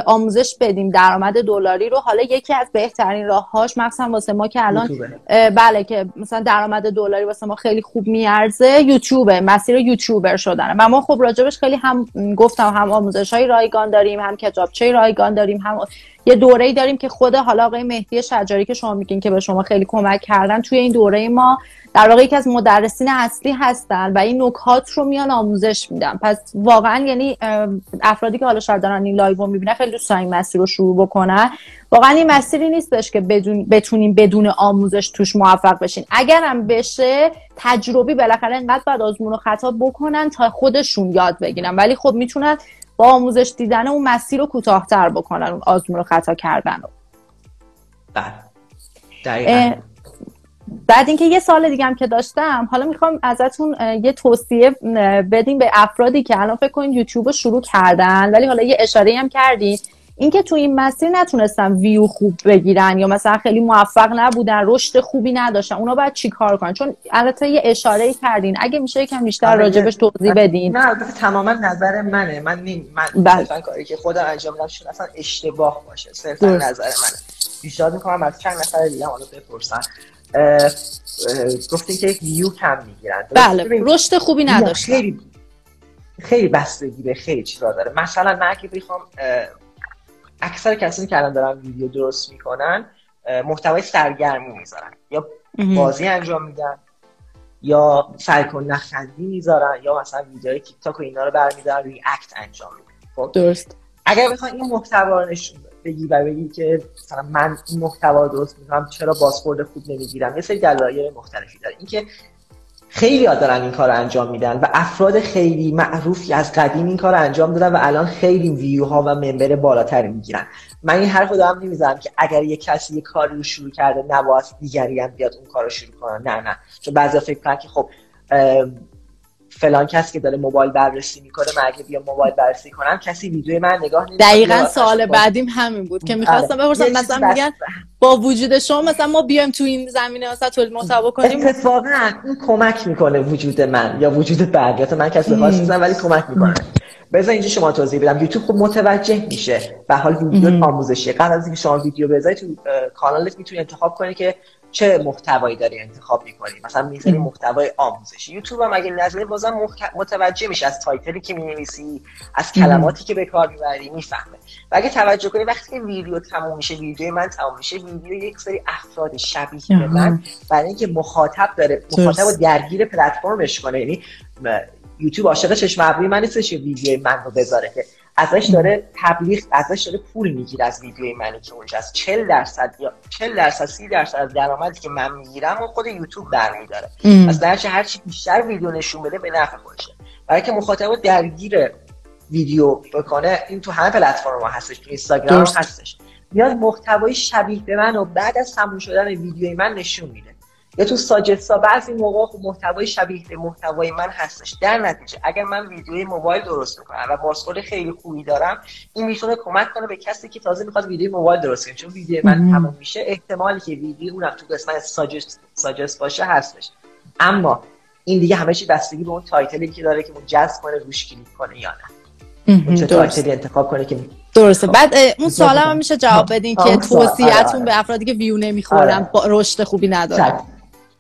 Speaker 2: آموزش بدیم درآمد دلاری رو. حالا یکی از بهترین راههاش مثلا واسه ما که الان بله که مثلا درآمد دلاری واسه ما خیلی خوب میارزه. یوتیوبه مسیر یوتیوبر شدنه. و ما خب راجبش خیلی هم گفتم هم آموزش های رایگان داریم هم کتابچه رایگان داریم هم یه دوره ای داریم که خود حالا آقای مهدی شجاری که شما میگین که به شما خیلی کمک کردن توی این دوره ما در واقع یکی از مدرسین اصلی هستن و این نکات رو میان آموزش میدن. پس واقعا یعنی افرادی که حالا شاید دارن این live رو می‌بینن خیلی دوست این مسیر رو شروع بکنن. واقعا این مسیری نیستش که بدون بتونیم بدون آموزش توش موفق بشین. اگرم بشه تجربی بالاخره انقدر باید آزمون و خطا بکنن تا خودشون یاد بگیرن. ولی خب می‌تونن با آموزش دیدن اون مسیر رو کوتاهتر بکنن اون آزمون و خطا کردن رو.
Speaker 3: بله.
Speaker 2: بعد اینکه یه سوال دیگه هم که داشتم حالا می‌خوام ازتون یه توصیه بدیم به افرادی که الان فکر کنید یوتیوب رو شروع کردن ولی حالا یه اشاره هم کردین. اینکه تو این مسیر نتونستن ویو خوب بگیرن یا مثلا خیلی موفق نبودن رشد خوبی نداشتن اونا باید چیکار کنن؟ چون البته یه اشاره کردین اگه میشه یکم بیشتر آره، راجبش توضیح بدین.
Speaker 3: نه تماما نظر منه. من نیم من بله. کاری که خودم انجام شده اصلا اشتباه باشه. صرفا نظر منه. بیشتر می‌کنم از چند نفر دیگه حالا بپرسن. گفتین که یک ویو کم می‌گیرن.
Speaker 2: بله رشد خوبی نداشت
Speaker 3: خیلی خیلی بستگی به خیلی چیزا داره. مثلا من اگه بخوام اکثر کسانی که الان دارن ویدیو درست می‌کنن محتوای سرگرمی می‌ذارن. یا بازی انجام میدن یا سرکن نخندی می‌ذارن یا مثلا ویدیوهای تیک تاک و اینا رو برمیدارن ریاکت انجام میدن.
Speaker 2: خب؟ درست.
Speaker 3: اگر بخوام این محتوا رو نشون بگی و بگی که مثلا من این محتوا رو درست می‌کنم چرا بازخورد خوب نمی‌گیرم؟ یه سری دلایل مختلفی داره. اینکه خیلی ها دارن این کار رو انجام میدن و افراد خیلی معروفی از قدیم این کار انجام دادن و الان خیلی ویو ها و ممبر بالاتری می‌گیرن. من این حرف دارم نمی‌زنم که اگر یه کسی یه کاری رو شروع کرده نباید دیگری هم بیاد اون کار رو شروع کنن نه نه. چون بعضی فکر که خب فلان کسی که داره موبایل بررسی می‌کنه مگه بیا موبایل بررسی کنم؟ کسی ویدیو من نگاه نمی‌کنه.
Speaker 2: دقیقا سوال بعدیم همین بود که می‌خواستم آره. بپرسم مثلا میگن با وجود شما مثلا ما بیایم تو این زمینه مثلا تولید محتوا کنیم.
Speaker 3: اتفاقا این کمک می‌کنه وجود من یا وجود بقیه. من کسی خاص نیستم ولی کمک می‌کنه. بذار اینجا شما توضیح بدم. یوتیوب خب متوجه میشه. به حال ویدیو آموزشی قبل از اینکه شما ویدیو بذاری تو کانالت می‌تونی انتخاب کنی که چه محتوایی داری انتخاب می‌کنی؟ مثلا می‌ذاری محتوای آموزشی. یوتیوب هم اگه نظری بازم متوجه میشه از تایتلی که می‌نویسی از کلماتی که به کار می‌بری می‌فهمه. و اگه توجه کنی وقتی که ویدیو تموم میشه ویدیو من تموم میشه ویدیو یک سری افراد شبیه به من برای اینکه مخاطب داره مخاطب درگیر پلتفرمش کنه. یعنی یوتیوب عاشق چشم ابروی من نیستش ویدیو من رو بذاره. که ازش داره تبلیغ ازش داره پول می‌گیره از ویدیوی منی که اونجاست 40 درصد یا 40 درصد 30 درصد از درآمدی که من می‌گیرم و خود یوتیوب برمیداره. پس درچه هر چی بیشتر ویدیو نشون بده به نفع خودشه برای که مخاطب درگیر ویدیو بکنه این تو همه پلتفرم هستش تو اینستاگرام هستش. میاد محتوای شبیه به من و بعد از تموم شدن ویدیوی من نشون میده. یا تو ساجستا بعضی موقع خب محتوای شبیه به محتوای من هستش. در نتیجه اگر من ویدیوی موبایل درست می‌کنم و بازخورد خیلی خوبی دارم این می‌تونه کمک کنه به کسی که تازه می‌خواد ویدیو موبایل درست کنه. چون ویدیو من تموم میشه احتمالی که ویدیو اونم تو قسمت ساجست ساجست باشه هستش. اما این دیگه همه چی بستگی به اون title ی که داره که اون جذب کنه روش کلیک کنه یا نه. چه title ی انتخاب کنه که
Speaker 2: درسته. خب. بعد اون سوال هم میشه جواب بدین که توصیهتون آره، آره. به افرادی که ویو نمی‌خورن با رشد خوبی ندارن.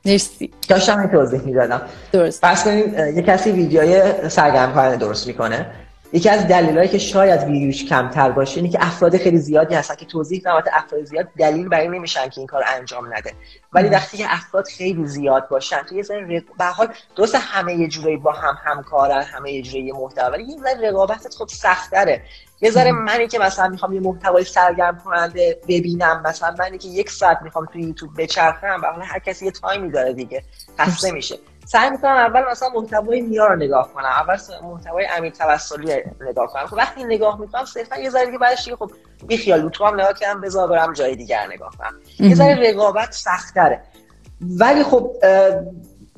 Speaker 2: مرسی.
Speaker 3: داشتم این توضیح می‌دادم. درست. فرض کنیم یه کسی ویدیوی سرگرم کننده درست می‌کنه. یکی از دلایلی که شاید ویدیوش کمتر باشه اینه که افراد خیلی زیادی هستن که توضیح بدم افراد زیاد دلیل برای نمیشن که این کار انجام نده. ولی وقتی که افراد خیلی زیاد باشن تو یه ذره به حال درست همه یه جوری با هم همکارن همه یه جوری محتوا ولی یه ذره رقابتت خب سختره یه ذره منی که مثلا می‌خوام یه محتوای سرگرم کننده ببینم مثلا منی که یک ساعت می‌خوام تو یوتیوب بچرخم به هر کسی یه تایمی داره دیگه خسته میشه سعی می‌کنم اول مثلا محتوای نیا رو نگاه کنم. اول محتوای امیر توسلی نگاه کنم. خب وقتی نگاه می‌کنم صرفا یه ذره دیگه بعدش خب بی خیال یوتیوب هم نگاه کردم بذار برم جای دیگر نگاه کنم. یه ذره رقابت سختره ولی خب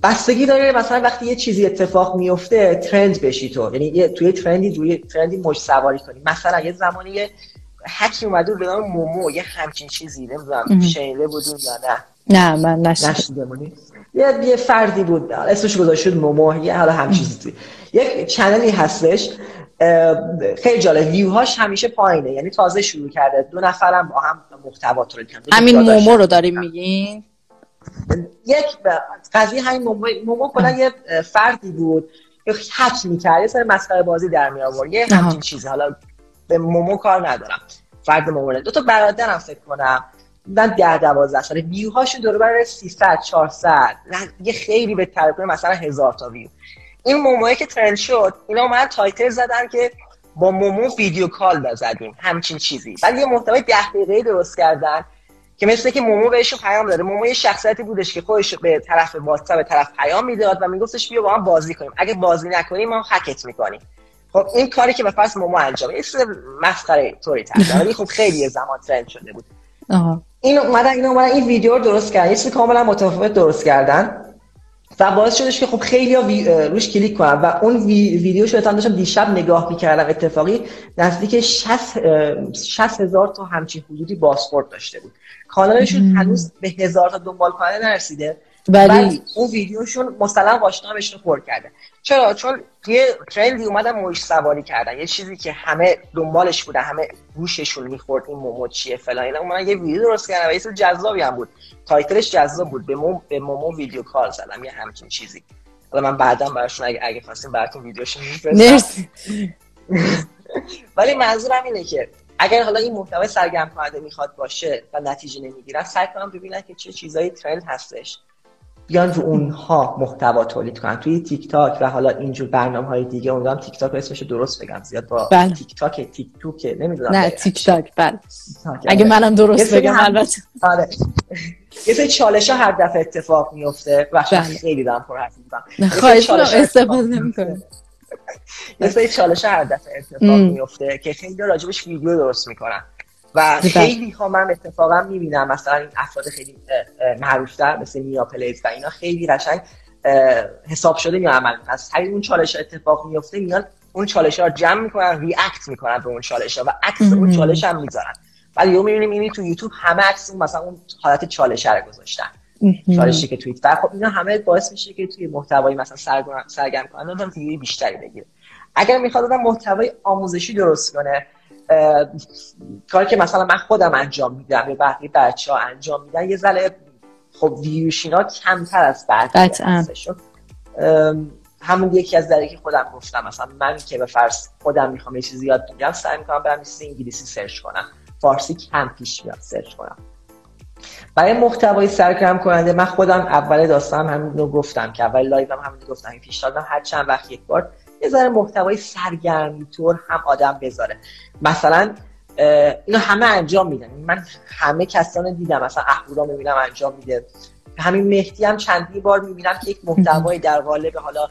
Speaker 3: بستگی داره مثلا وقتی یه چیزی اتفاق میفته ترند بشی تو. یعنی یه توی ترندی روی ترندی مش سواری کنی. مثلا یه زمانی یه حکی اومده به نام مومو یه همچین چیزی. نمی‌دونم شنیده بودیم یا نه؟
Speaker 2: نه من نشیده
Speaker 3: یه یه فردی بود اسمش گذاشت مومو یه حالا هم چیزی یک چنلی هستش خیلی جالب ویوهاش همیشه پایینه یعنی تازه شروع کرده. دو نفرم با هم محتوا تولید کردن.
Speaker 2: همین مومو رو داریم میگین؟
Speaker 3: یک قضیه همین مومو مومو کلا یه فردی بود یه حک می‌کرد یه سر مسخره بازی در می آورد یه همچین چیزی. حالا به مومو کار ندارم. فرد مومو دو تا برادرم فکر کنم. ده دوازده ساله. ویو هاشون دور بر 300 400 یه خیلی به کنه مثلا هزار تا ویو. این موموی که trend شد اینا من title زدن که با مومو video call زدیم همچین چیزی. بعد یه محتوای ده دقیقه درست کردن که مثل که مومو بهشون پیام داده. مومو یه شخصیتی بودش که خودش به طرف واتساپ به طرف پیام می‌داد و میگفتش بیا با هم بازی کنیم. اگه بازی نکنیم ما هکت می‌کنیم. خب این کاری که به فرض مومو انجام یه مسخره طوری ولی خب خیلی زمان trend شده بود. این اومدن این اومدن این ویدیو رو درست کردن. یه کاملا متفاوت درست کردن. و باعث شدش که خب خیلی ها روش کلیک کنن. و اون وی... ویدیو شده داشتم دیشب نگاه می‌کردم اتفاقی. نزدیک 60 هزار تا همچین حدودی بازخورد داشته بود. کانالشون هنوز به هزار تا دنبال کننده نرسیده. ولی اون ویدیوشون مثلا واشنامشون پر کرده. چرا؟ چون یه ترندی اومدن موش سواری کردن. یه چیزی که همه دنبالش بودن همه گوششون می‌خورد این مومو چیه فلان اینا. اومدن یه ویدیو درست کردن و یه جذابی هم بود. title ش جذاب بود. به مومو به مومو video call زدم. یه همچین چیزی. حالا من بعدا براشون اگه اگه خواستیم براتون ویدیوش
Speaker 2: مرسی.
Speaker 3: ولی منظورم اینه که اگر حالا این محتوای سرگرم کننده می‌خواد باشه و نتیجه نمی‌گیرن سعی کنم ببینن که چه چیزایی trend هستش. بیان رو اونها محتوا تولید کنن. توی تیک تاک و حالا اینجور برنامه های دیگه امیدوارم تیک تاک اسمش درست بگم زیاد. با بله. تیک تاک تیک توک نمی‌دونم.
Speaker 2: نه تیک تاک بله اگه منم درست بگم البته.
Speaker 3: آره. یه سری چالش ها هر دفعه اتفاق میفته و بله. خیلی دارم پر حرف می‌زنم.
Speaker 2: خواهش استفاده نمی‌کنه
Speaker 3: یه سری چالش هر دفعه اتفاق میفته که خیلی راجبش ویدیو درست می‌کنن. و خیلی ها من اتفاقا می‌بینم مثلا این افراد خیلی معروفتر مثل میا پلیز و اینا خیلی قشنگ حساب شده یا عمل از طریق اون چالش اتفاق میفته میان اون چالش ها جمع می‌کنن ریاکت می‌کنن به اون چالش ها و عکس اون چالش هم می‌ذارن. ولی یهو می‌بینیم اینی تو یوتیوب همه عکس مثلا اون حالت چالش رو گذاشتن. چالشی که توییت و خب اینا همه باعث میشه که توی محتوای مثلا سرگرم سرگرم کنن آدم بیشتری بگیره. اگر می‌خواد آدم محتوای آموزشی درست کنه کاری که مثلا من خودم انجام میدم یا بقیه بچه ها انجام میدن یه ذره خب ویوشینا کمتر از بعد همون یکی از دلیلی که خودم گفتم مثلا من که به فرض خودم می‌خوام یه چیزی یاد بگیرم سعی می‌کنم برم انگلیسی search کنم. فارسی کم پیش میاد search کنم. برای محتوای سرگرم کننده من خودم اول داستان همین رو گفتم که اول live هم همین گفتم پیش دادم هر چند وقت یک بار یه ذره محتوای سرگرمی طور هم آدم بذاره. مثلا اینو همه انجام میدن. من همه کسان دیدم. مثلا اهورا می‌بینم انجام میده. همین مهدی هم چندی بار می‌بینم که یک محتوای در قالب حالا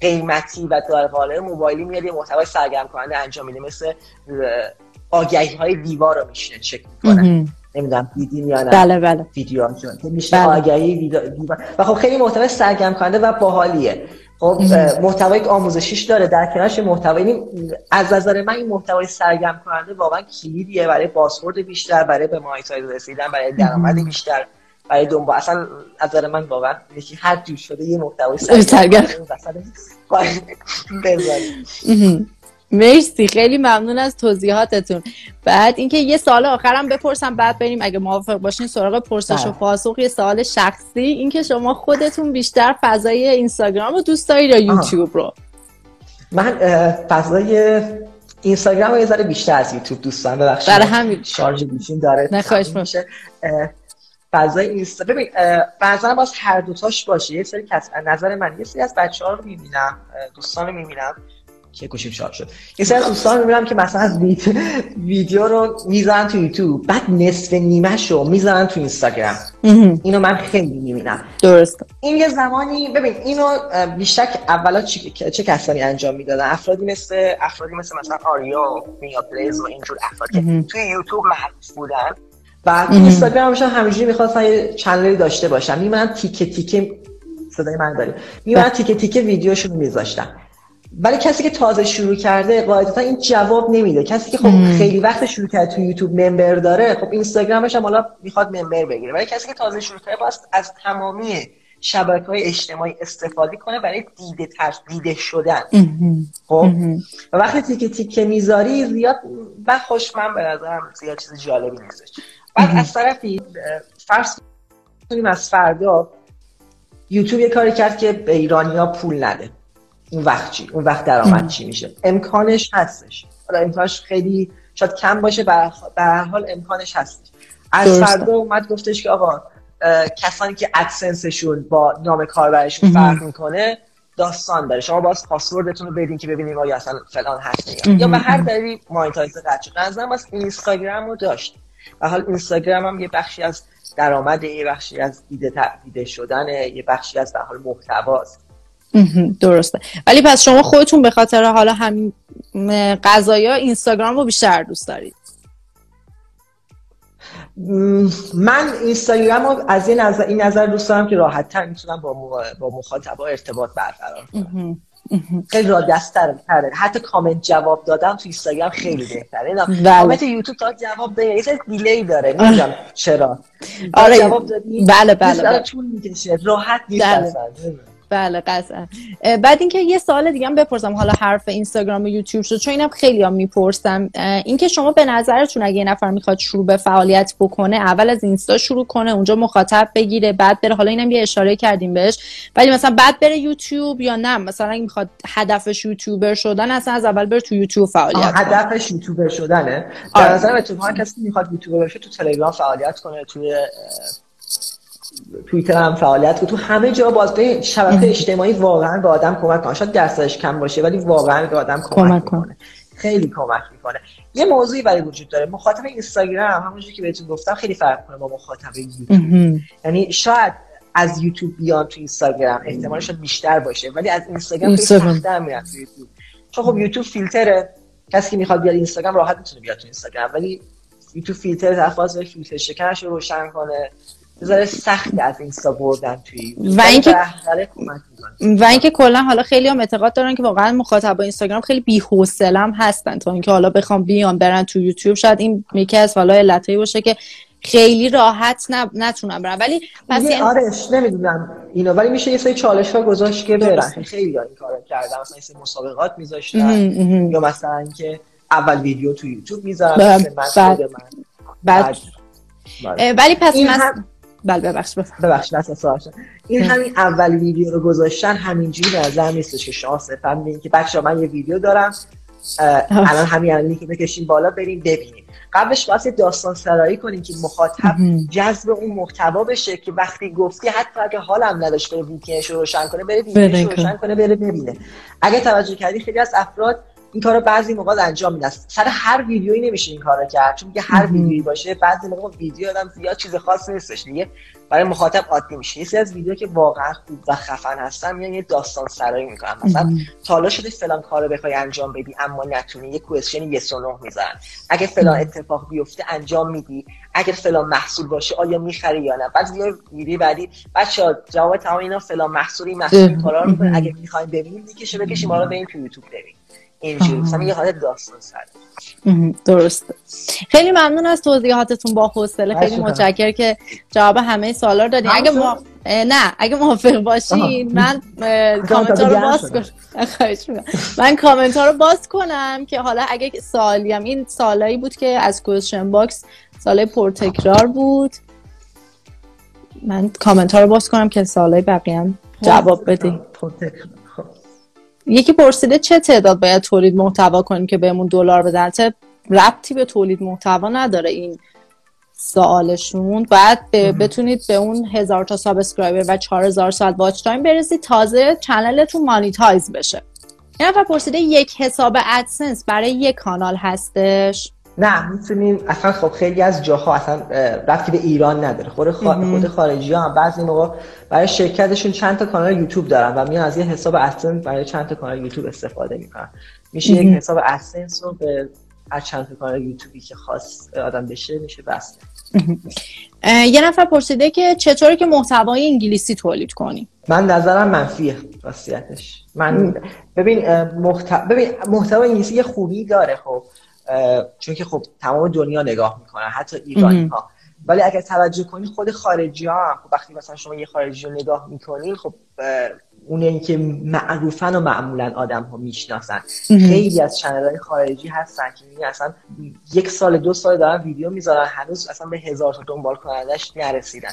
Speaker 3: قیمتی و در قالب موبایلی میاد یه محتوای سرگرم کننده انجام میده. مثل آگهی های دیوار رو میشینه چک می‌کنه. نمی‌دونم دیدین یا نه؟
Speaker 2: بله بله.
Speaker 3: ویدیو میشه بله. آگهی دیوار و خب خیلی محتوای سرگرم کننده و باحالیه. خب محتوای آموزشیش داره در کنارش محتوای از نظر من این محتوای سرگرم کننده واقعا کلیدیه. برای بازخورد بیشتر برای به مایتای رسیدن برای درآمد بیشتر برای دنبال اصلا از نظر من واقعا یکی هر جور شده یه محتوای سرگرم.
Speaker 2: مرسی خیلی ممنون از توضیحاتتون. بعد اینکه یه سال آخرم بپرسم بعد بریم اگه موافق باشین سراغ پرسش و بله. پاسخ یه سوال شخصی. اینکه شما خودتون بیشتر فضای اینستاگرام رو دوست دارید یا یوتیوب رو؟
Speaker 3: من فضای اینستاگرام رو یه ذره بیشتر از یوتیوب دوست دارم. ببخشید.
Speaker 2: برای همین.
Speaker 3: شارژ گوشیم داره
Speaker 2: نخواهش میشه.
Speaker 3: فضای اینستا ببین بعضا باز هر دوتاش باشه. یه سری کس نظر من یه سری از بچه ها رو می‌بینم دوستان رو می‌بینم. که گوشیم شارژ شد. یه سری از دوستان می‌بینم که مثلا از ویدیو رو می‌ذارن تو یوتیوب. بعد نصف نیمه شو می‌ذارن تو اینستاگرام. اینو من خیلی می‌بینم.
Speaker 2: درست.
Speaker 3: این یه زمانی ببین اینو بیشتر اولا چه, چه کسانی انجام می‌دادن؟ افرادی مثل افرادی مثل مثلا آریو Mia Plays و اینجور افراد که توی یوتیوب محبوب بودن. و تو اینستاگرام هم همینجوری می‌خواستن یه چنلی داشته باشن. میمونن تیکه تیکه صدای من داری. میمونن تیکه تیکه ویدیوشون میذاشتن. ولی کسی که تازه شروع کرده قاعدتا این جواب نمیده. کسی که خب خیلی وقت شروع کرده تو یوتیوب ممبر داره خب اینستاگرامش هم حالا می‌خواد ممبر بگیره. ولی کسی که تازه شروع کرده باید از تمامی شبکه های اجتماعی استفاده کنه برای دیده تر دیده شدن. خب؟ و وقتی تیکه تیکه می‌ذاری زیاد من خوش من به نظرم زیاد چیز جالبی نیستش بعد از طرفی فرض کنیم از فردا یوتیوب یه کاری کرد که به ایرانیا پول نده. اون وقت چی اون وقت درآمد چی میشه. امکانش هستش. حالا امکانش خیلی شاید کم باشه به هر حال امکانش هستش. از فردا اومد گفتش که آقا کسانی که ادسنسشون با نام کاربرشون فرق می‌کنه داستان داره. شما باز پاسوردتون رو بدین که ببینیم آیا اصلا فلان هست یا به هر دلیلی مانیتایز قطع شد. نظرم باز اینستاگرام رو داشت. و حال اینستاگرام هم یه بخشی از درآمد یه بخشی از دیده, دیده شدن یه بخشی از به حال محتواست.
Speaker 2: درسته. ولی پس شما خودتون به خاطر حالا همین قضایا اینستاگرام رو بیشتر دوست دارید.
Speaker 3: من اینستاگرام رو از این نظر, این نظر دوست دارم که راحت تر می‌تونم با, با مخاطبا ارتباط برقرار کنم. خیلی را دست تره حتی کامنت جواب دادم تو اینستاگرام خیلی بهتره. بله. کامنت یوتیوب تا جواب ده یه دیلی داره. نمی‌دونم چرا.
Speaker 2: آره. جواب دادی
Speaker 3: بله بله, بله. طول می‌کشه. راحت نیست بله.
Speaker 2: قطعا بعد اینکه یه سوال دیگه هم بپرسم حالا حرف اینستاگرام و یوتیوب شد چون اینم خیلی هم می‌پرسم اینکه شما به نظرتون اگه یه نفر می‌خواد شروع به فعالیت بکنه اول از اینستا شروع کنه اونجا مخاطب بگیره بعد بره حالا اینم یه اشاره کردیم بهش ولی مثلا بعد بره یوتیوب یا نه مثلا اگه می‌خواد هدفش یوتیوبر شدن اصلا از اول بره تو یوتیوب فعالیت
Speaker 3: هدفش یوتیوبر شدنه در آره. نظر کسی می‌خواد یوتیوبر بشه تو تلگرام فعالیت کنه توی توییتر هم فعالیت تو همه جا باز به شبکه اجتماعی واقعا به آدم کمک کنه شاید درصدش کم باشه ولی واقعا به آدم کمک, کنه خیلی کمک می‌کنه. یه موضوعی برای وجود داره. مخاطب اینستاگرام همونجوری که بهتون گفتم خیلی فرق کنه با مخاطب یوتیوب. یعنی شاید از یوتیوب بیان تو اینستاگرام احتمالش بیشتر باشه ولی از اینستاگرام خیلی سخت‌تر میرن تو یوتیوب. چون خب یوتیوب فیلتره. کسی که می‌خواد بیاد اینستاگرام راحت می‌تونه بیاد تو اینستاگرام. ولی یوتیوب فیلتر طرف فیلتر شکنش رو روشن کنه. ذره سخت از اینستا بردن توی
Speaker 2: و اینکه و اینکه کلا حالا خیلی هم اعتقاد دارن که واقعا مخاطب اینستاگرام خیلی بی‌حوصله هستن تا اینکه حالا بخوام بیان برن تو یوتیوب. شاید این یکی از حالا علتایی باشه که خیلی راحت نب... نتونم برم ولی
Speaker 3: پس یعنی... آرش نمی‌دونم اینو ولی میشه یه سری چالش ها گذاشت که برن. خیلی این کارو کردم مثلا این مسابقات میذاشتن. یا مثلا اینکه اول ویدیو تو یوتیوب می‌ذارن
Speaker 2: بعد بعد, بعد. ولی پس این هم... بله ببخش
Speaker 3: ببخش این همین اول ویدیو رو گذاشتن همینجوری نظر نیستش که شما صرفا که بچه من یه ویدیو دارم الان همین الان لینک بکشیم بالا بریم ببینیم. قبلش واسه داستان سرایی کنیم که مخاطب جذب اون محتوا بشه که وقتی گفتی حتی اگه حالم نداشت بره ویپینش رو روشن کنه بره ویپینش روشن کنه بره ببینه. اگه توجه کردی خیلی از افراد این کارو بعضی موقع انجام میدن. سر هر ویدیویی نمیشه این کارو کرد. چون که هر ویدیویی باشه بعضی موقع ویدیو آدم زیاد چیز خاصی نیستش. دیگه برای مخاطب عادی میشه. یه از ویدیو که واقعا خوب و خفن هستن میان یه داستان سرایی می‌کنن. مثلا تالا شده فلان کارو بخوای انجام بدی اما نتونی. یه کوئسشن یس و نه می‌ذارن. اگه فلان اتفاق بیفته انجام میدی. اگه فلان محصول باشه آیا می‌خری یا نه؟ بعد ویدیو بعدی بچا جواب تمام اینا فلان محصولی محصول کارا رو اگه می‌خواین ببینید دیگه بکشیم. ما رو بریم تو یوتیوب ببینید اینجوری. مثلا یه حالت داستان سر.
Speaker 2: درست خیلی ممنون از توضیحاتتون با حوصله. خیلی متشکر که جواب همه سوالا رو دادین اگه ما نه اگه موافق باشین من کامنت رو باز کنم من کامنت رو باز کنم که حالا اگه سوالی هم این سوالایی بود که از question box سوالای پرتکرار بود. من کامنت ها رو باز کنم که سوالای بقیه هم جواب بدی. یکی پرسیده چه تعداد باید تولید محتوا کنیم که بهمون دلار بدن؟ ربطی به تولید محتوا نداره این سوالشون؟ بعد بتونید به اون هزار تا subscriber و چهار هزار ساعت watch time برسید تازه channel تون monetize بشه. این نفر پرسیده یک حساب ادسنس برای یک کانال هستش.
Speaker 3: نه می‌تونیم اصلا خب خیلی از جاها اصلا رفتی به ایران نداره. خود, خود خارجی ها هم بعضی موقع برای شرکتشون چند تا کانال یوتیوب دارن و میان از یه حساب ادسنس برای چند تا کانال یوتیوب استفاده می‌کنن. میشه یک حساب ادسنس رو به هر چند تا کانال یوتیوبی که خاص آدم بشه میشه بسته.
Speaker 2: یه نفر پرسیده که چطوری که محتوای انگلیسی تولید کنی
Speaker 3: من نظرم منفیه راستیتش. من ببین محتوا ببین محتوای انگلیسی یه خوبی داره خب. چون که خب تمام دنیا نگاه می‌کنن حتی ایرانی ها ولی اگر توجه کنی خود خارجی ها خب وقتی مثلا شما یه خارجی رو نگاه می‌کنین خب اون که معروفن و معمولا آدم ها می‌شناسن خیلی از چنل های خارجی هستن که اصلا یک سال دو سال دارن ویدیو می‌ذارن هنوز اصلا به هزار تا دنبال کنندش نرسیدن.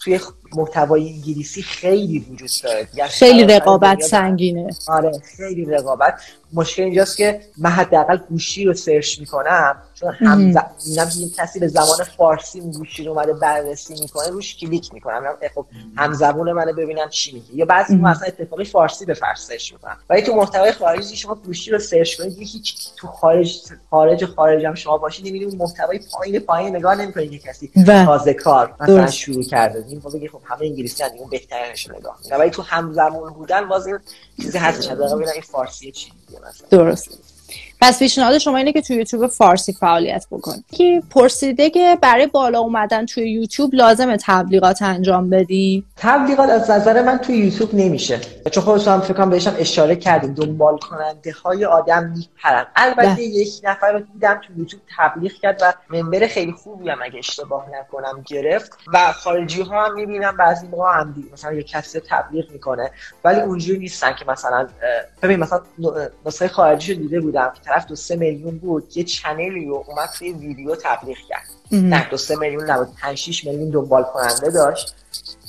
Speaker 3: توی محتوای انگلیسی خیلی وجود داره.
Speaker 2: یعنی خیلی رقابت سنگینه.
Speaker 3: آره خیلی رقابت. مشکل اینجاست که من حداقل گوشی رو سرچ می‌کنم چون هم ز... کسی به زمان فارسی گوشی رو اومده بررسی می‌کنه روش کلیک می‌کنم. خب هم زبون منو ببینم چی میگه. یا بعضی مثلا اتفاقی فارسی به فارسی می‌کنم. ولی تو محتوای خارجی شما گوشی رو سرچ کنید هیچ تو خارج خارج خارج هم شما باشید می‌بینید محتوای پایین پایین نگاه نمی‌کنید که کسی تازه کار مثلا شروع کرده. این بگی خب همه انگلیسی هستن اون بهترینش نگاه ولی تو هم زبون بودن باز چیزی هست. ببینم این فارسی چی.
Speaker 2: درست. پس پیشنهاد شما اینه که توی یوتیوب فارسی فعالیت بکن که پرسیده که برای بالا اومدن توی یوتیوب لازم تبلیغات انجام بدی؟
Speaker 3: تبلیغات از نظر من توی یوتیوب نمیشه. چون خودتون هم فکر بهشم اشاره کردیم. دنبال کننده های آدم میپرن. البته ده. یک نفر رو دیدم توی یوتیوب تبلیغ کرد و منبر خیلی خوبی هم اگه اشتباه نکنم گرفت. و خارجی ها هم می‌بینم بعضی موقع هم دید. مثلا یک کسی تبلیغ می‌کنه. ولی اونجوری نیستن که مثلا ببین مثلا نسخه خارجی رو دیده بودم. طرف دو سه میلیون بود یه چنلی رو اومد توی ویدیو تبلیغ کرد. نه دو سه میلیون نبود 5 6 میلیون دنبال کننده داشت.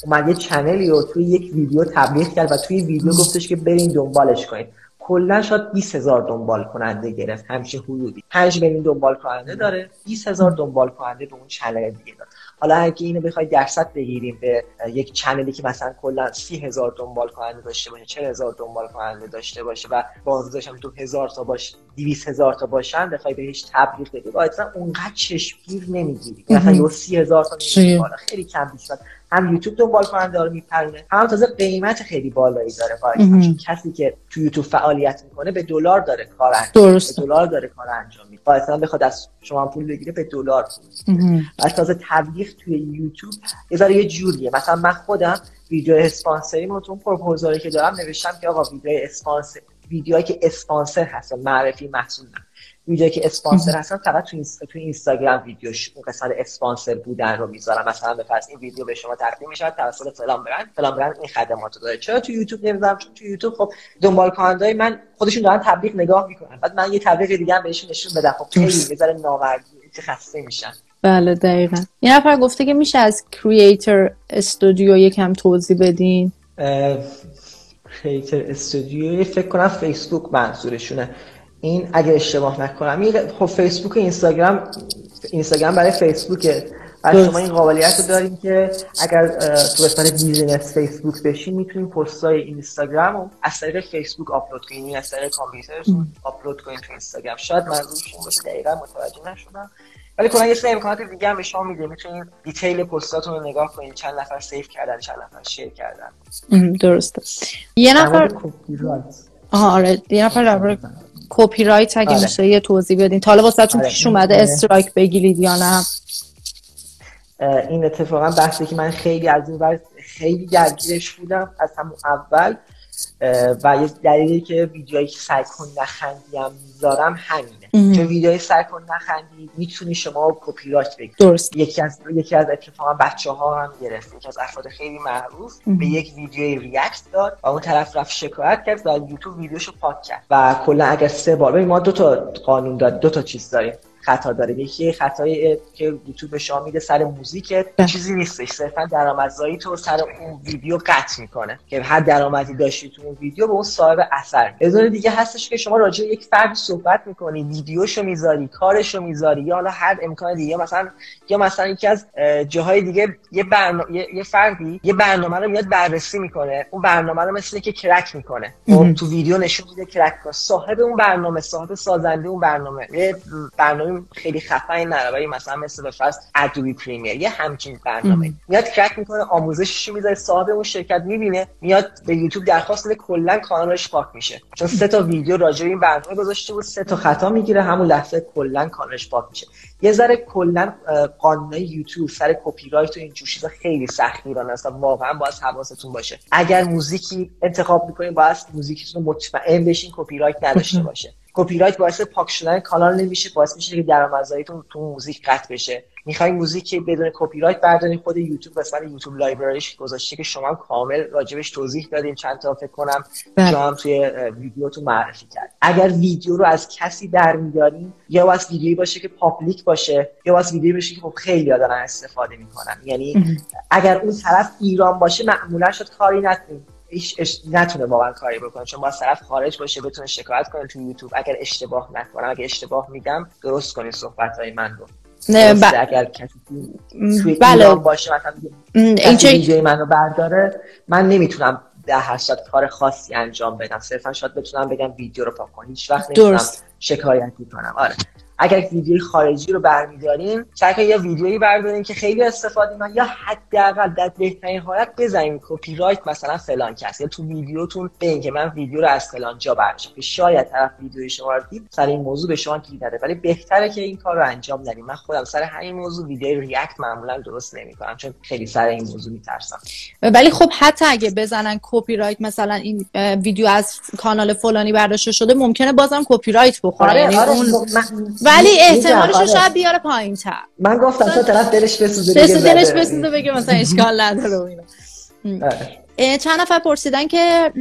Speaker 3: اومد یه چنلی رو توی یک ویدیو تبلیغ کرد و توی ویدیو گفتش که برین دنبالش کنید کلا شاید 20 هزار دنبال کننده گرفت همیشه حدودی. 5 میلیون دنبال کننده داره 20 هزار دنبال کننده به اون چنل دیگه داره. حالا اگه اینو بخوای درصد بگیریم به یک چنلی که مثلا کلا سی هزار دنبال کننده داشته باشه چه هزار دنبال کننده داشته باشه و بازداشت هم تو هزار تا باش 200 هزار تا باشن بخوای بهش تبلیغ بدی. اصلا اونقدر چشمگیر نمی‌گیری. مثلا یه سی هزار تا خیلی کم بیشتر. هم یوتیوب دنبال کننده رو میپرونه هم تازه قیمت خیلی بالایی داره چون کسی که تو یوتیوب فعالیت می‌کنه به دلار داره کار انجام به دلار داره کار انجام میده. مثلا بخواد از شما پول بگیره به دلار پول و تازه تبلیغ توی یوتیوب یه ذره یه جوریه. مثلا من خودم ویدیو اسپانسری تو پروپوزالی که دارم نوشتم که آقا ویدیو اسپانسر ویدیوهایی که اسپانسر هست معرفی محصول نه. ویدیویی که اسپانسر هستن فقط تو, تو اینستاگرام ویدیوش اون قسمت اسپانسر بودن رو می‌ذارم. مثلا به این ویدیو به شما تقدیم میشه توسط فلان برند. فلان برند این خدمات رو داره. چرا تو یوتیوب نمی‌ذارم؟ چون تو یوتیوب خب دنبال کنندای من خودشون دارن تبلیغ نگاه می‌کنن. بعد من یه تبلیغ دیگه هم بهشون نشون بدم. خب خیلی یه ذره ناوردی خسته میشن
Speaker 2: بله دقیقا. یه نفر گفته که میشه از کریئتر استودیو یکم توضیح بدین؟
Speaker 3: کریئتر استودیو فکر کنم فیسبوک منظورشونه. این اگر اشتباه نکنم این خب فیسبوک و اینستاگرام اینستاگرام برای فیسبوکه. و شما این قابلیت رو داریم که اگر تو قسمت business فیسبوک بشین می‌تونیم پستای اینستاگرام رو از طریق فیسبوک آپلود کنیم از طریق کامپیوترتون آپلود کنیم تو اینستاگرام. شاید منظورشون باشه دقیقا متوجه نشدم. ولی کلا یه سری امکانات دیگه هم به شما میده. می‌تونید detail پستاتون رو نگاه کنید چند نفر save کردن چند نفر share کردن.
Speaker 2: درسته. یه نفر آره. یه نفر کپی رایت اگه آره. میشه یه توضیح بدین تا حالا واسهتون آره. پیش اومده strike بگیرید یا نه
Speaker 3: این اتفاقا بحثی که من خیلی از این خیلی درگیرش بودم از همون اول و یه دلیلی که ویدیوهایی که سعی کن نخندی هم می‌ذارم همینه چون ویدیوهای سعی کن نخندی می‌تونی شما کپی رایت بگیرید
Speaker 2: درست.
Speaker 3: یکی از یکی از اتفاقا بچه ها هم گرفت. یکی از افراد خیلی معروف به یک ویدیوی react داد و اون طرف رفت شکایت کرد و یوتیوب ویدیوشو پاک کرد. و کلا اگر سه بار ببین ما دو تا قانون داریم دو تا چیز داریم. خطا داره. یکی خطایی که یوتیوب به شما میده سر موزیک چیزی نیستش. صرفا درآمدزایی تو سر اون ویدیو قطع می‌کنه. که هر درآمدی داشتی تو اون ویدیو به اون صاحب اثر میده. دیگه هستش که شما راجع یک فرد صحبت می‌کنی ویدیوشو می‌ذاری کارشو می‌ذاری یا حالا هر امکان دیگه مثلا یا مثلا یکی از جاهای دیگه یه برنامه یه فردی یه برنامه رو میاد بررسی می‌کنه. اون برنامه رو مثل که کرک می‌کنه. خب تو ویدیو نشون میده کرک صاحب اون برنامه صاحب سازنده اون برنامه. یه برنامه خیلی خفنی نره مثلا مثل به فرض Adobe Premiere یه همچین برنامه. میاد کرک می‌کنه آموزشش می‌ذاره صاحب اون شرکت می‌بینه میاد به یوتیوب درخواست میده کلا کانالش پاک میشه. چون سه تا ویدیو راجع به این برنامه گذاشته بود سه تا خطا می‌گیره همون لحظه کلا کانالش پاک میشه. یه ذره کلا قانون یوتیوب سر کپی رایت و این جور چیزا خیلی سخت میرن اصلا واقعا باید حواستون باشه. اگر موزیکی انتخاب می‌کنین باید موزیکتون مطمئن بشین کپی رایت نداشته باشه. کپی رایت باعث پاک شدن کانال نمیشه باعث میشه که درآمدزاییتون تو موزیک قطع بشه. می‌خوای موزیک بدون کپی رایت بردارین خود یوتیوب قسمت YouTube Library ش گذاشته که شما کامل راجبش توضیح دادین چند تا فکر کنم بله. شما هم توی ویدیوتون معرفی کرد. اگر ویدیو رو از کسی برمیدارین یا از ویدیویی باشه که public باشه یا از ویدیویی باشه که خب خیلی دارن استفاده می‌کنن. یعنی اگر اون طرف ایران باشه معمولا شد کاری نکنید ایش نتونه واقعا کاری بکنه. چون با طرف خارج باشه بتونه شکایت کنه تو یوتیوب. اگر اشتباه نکنم اگر اشتباه میگم درست کنید صحبت های من رو. نه ب... اگر کسی بله. باشه مثلا این چه منو برداره من نمی‌تونم ده هشت کار خاصی انجام بدم. صرفا شاید بتونم بگم ویدیو رو پاک کن هیچ وقت نمی‌تونم شکایت کنم آره. اگر ویدیوی خارجی رو برمیداریم سعی یا ویدیویی برداریم که خیلی استفاده من یا حداقل در بهترین حالت بزنیم کپی رایت مثلا فلان کس. یا تو ویدیوتون بگین که من ویدیو رو از فلان جا برداشتم که شاید طرف ویدیوی شما رو دید سر این موضوع به شما گیر نده. ولی بهتره که این کار رو انجام ندیم. من خودم سر همین موضوع ویدیو ریاکت معمولا درست نمی‌کنم چون خیلی سر این موضوع میترسم.
Speaker 2: ولی خب حتی اگه بزنن کپی رایت مثلا این ویدیو از کانال فلانی برداشته شده ممکنه بازم کپی رایت بخوره آره،
Speaker 3: یعنی آره،
Speaker 2: اون... ولی احتمالش رو شاید بیاره پایین تر
Speaker 3: من گفتم تو طرف دلش بسوزه
Speaker 2: بگه دلش بسوزه بگه مثلا اشکال نداره اینا. چند نفر پرسیدن که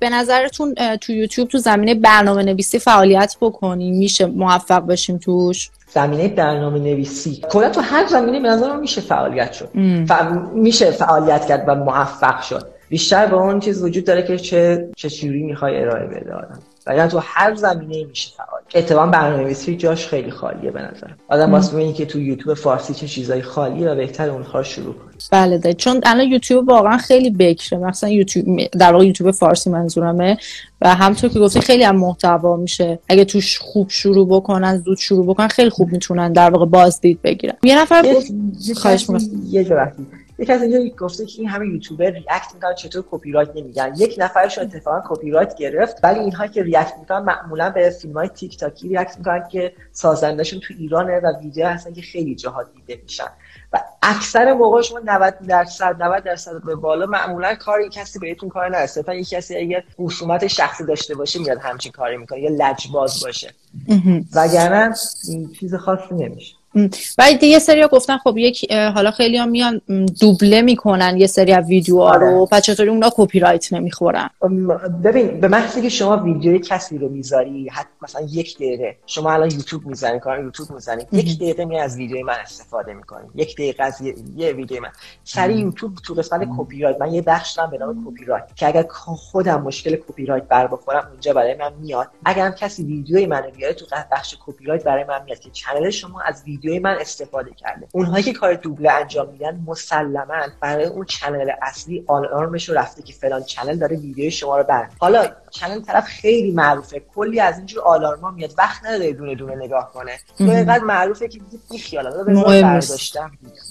Speaker 2: به نظرتون تو یوتیوب تو زمینه برنامه نویسی فعالیت بکنیم میشه موفق بشیم توش؟
Speaker 3: زمینه برنامه نویسی کلا تو هر زمینه به نظر میشه فعالیت شد. میشه فعالیت کرد و موفق شد. بیشتر به اون چیز وجود داره که چه چه چجوری می‌خوای ارائه بده آدم. ولی تو هر زمینه میشه فعال اتفاقا برنامه‌نویسی جاش خیلی خالیه به نظر آدم واسه اینه که تو یوتیوب فارسی چه چیزای خالیه و بهتر اونها رو شروع کنه.
Speaker 2: بله ده. چون الان یوتیوب واقعا خیلی بکره. مثلا یوتیوب در واقع یوتیوب فارسی منظورمه. و همطور که گفتی خیلی هم محتوا میشه. اگه توش خوب شروع بکنن زود شروع بکنن خیلی خوب می‌تونن در واقع بازدید بگیرن. یه نفر خواهش
Speaker 3: یه یکی از اینجا گفته که این همه یوتیوبر react می‌کنن چطور کپی رایت نمیگن یک نفرش اتفاقا کپی رایت گرفت ولی اینها که react می‌کنن معمولا به فیلم های تیک تاکی react می‌کنن که سازندشون تو ایرانه و ویدیو هستن که خیلی جاها دیده میشن. و اکثر موقع شما 90 درصد 90 درصد به بالا معمولا کاری کسی بهتون کار نداره صرفا یک کسی اگر خصومت شخصی داشته باشه میاد همچین کاری می‌کنه یا لجباز باشه. وگرنه چیز خاصی نمیشه.
Speaker 2: و یه سری گفتن خب یک حالا خیلی هم میان دوبله می‌کنن یه سری از ویدیوها رو. و آره. چطوری اونا کپی رایت نمی‌خورن
Speaker 3: ببین به محضی که شما ویدیوی کسی رو می‌ذاری حتی مثلا یک دقیقه شما الان یوتیوب می‌زنی کار یوتیوب می‌زنی یک دقیقه می از ویدیوی من استفاده می‌کنی. یک دقیقه از یه, یه ویدیو من. سری یوتیوب تو قسمت کپی رایت من یه بخش دارم به نام کپی رایت که اگر خودم مشکل کپی رایت بر بخورم اونجا برای من میاد. اگر هم کسی ویدیوی منو بیاره تو بخش کپی رایت برای من میاد که channel شما از ویدیوی من استفاده کرده. اونهایی که کار دوبله انجام میدن مسلما برای اون channel اصلی آلارمش رو رفته که فلان channel داره ویدیو شما رو بر حالا channel طرف خیلی معروفه. کلی از اینجور آلارما میاد. وقت نداره دونه دونه نگاه کنه. تو اینقدر معروفه که بی خیال مهم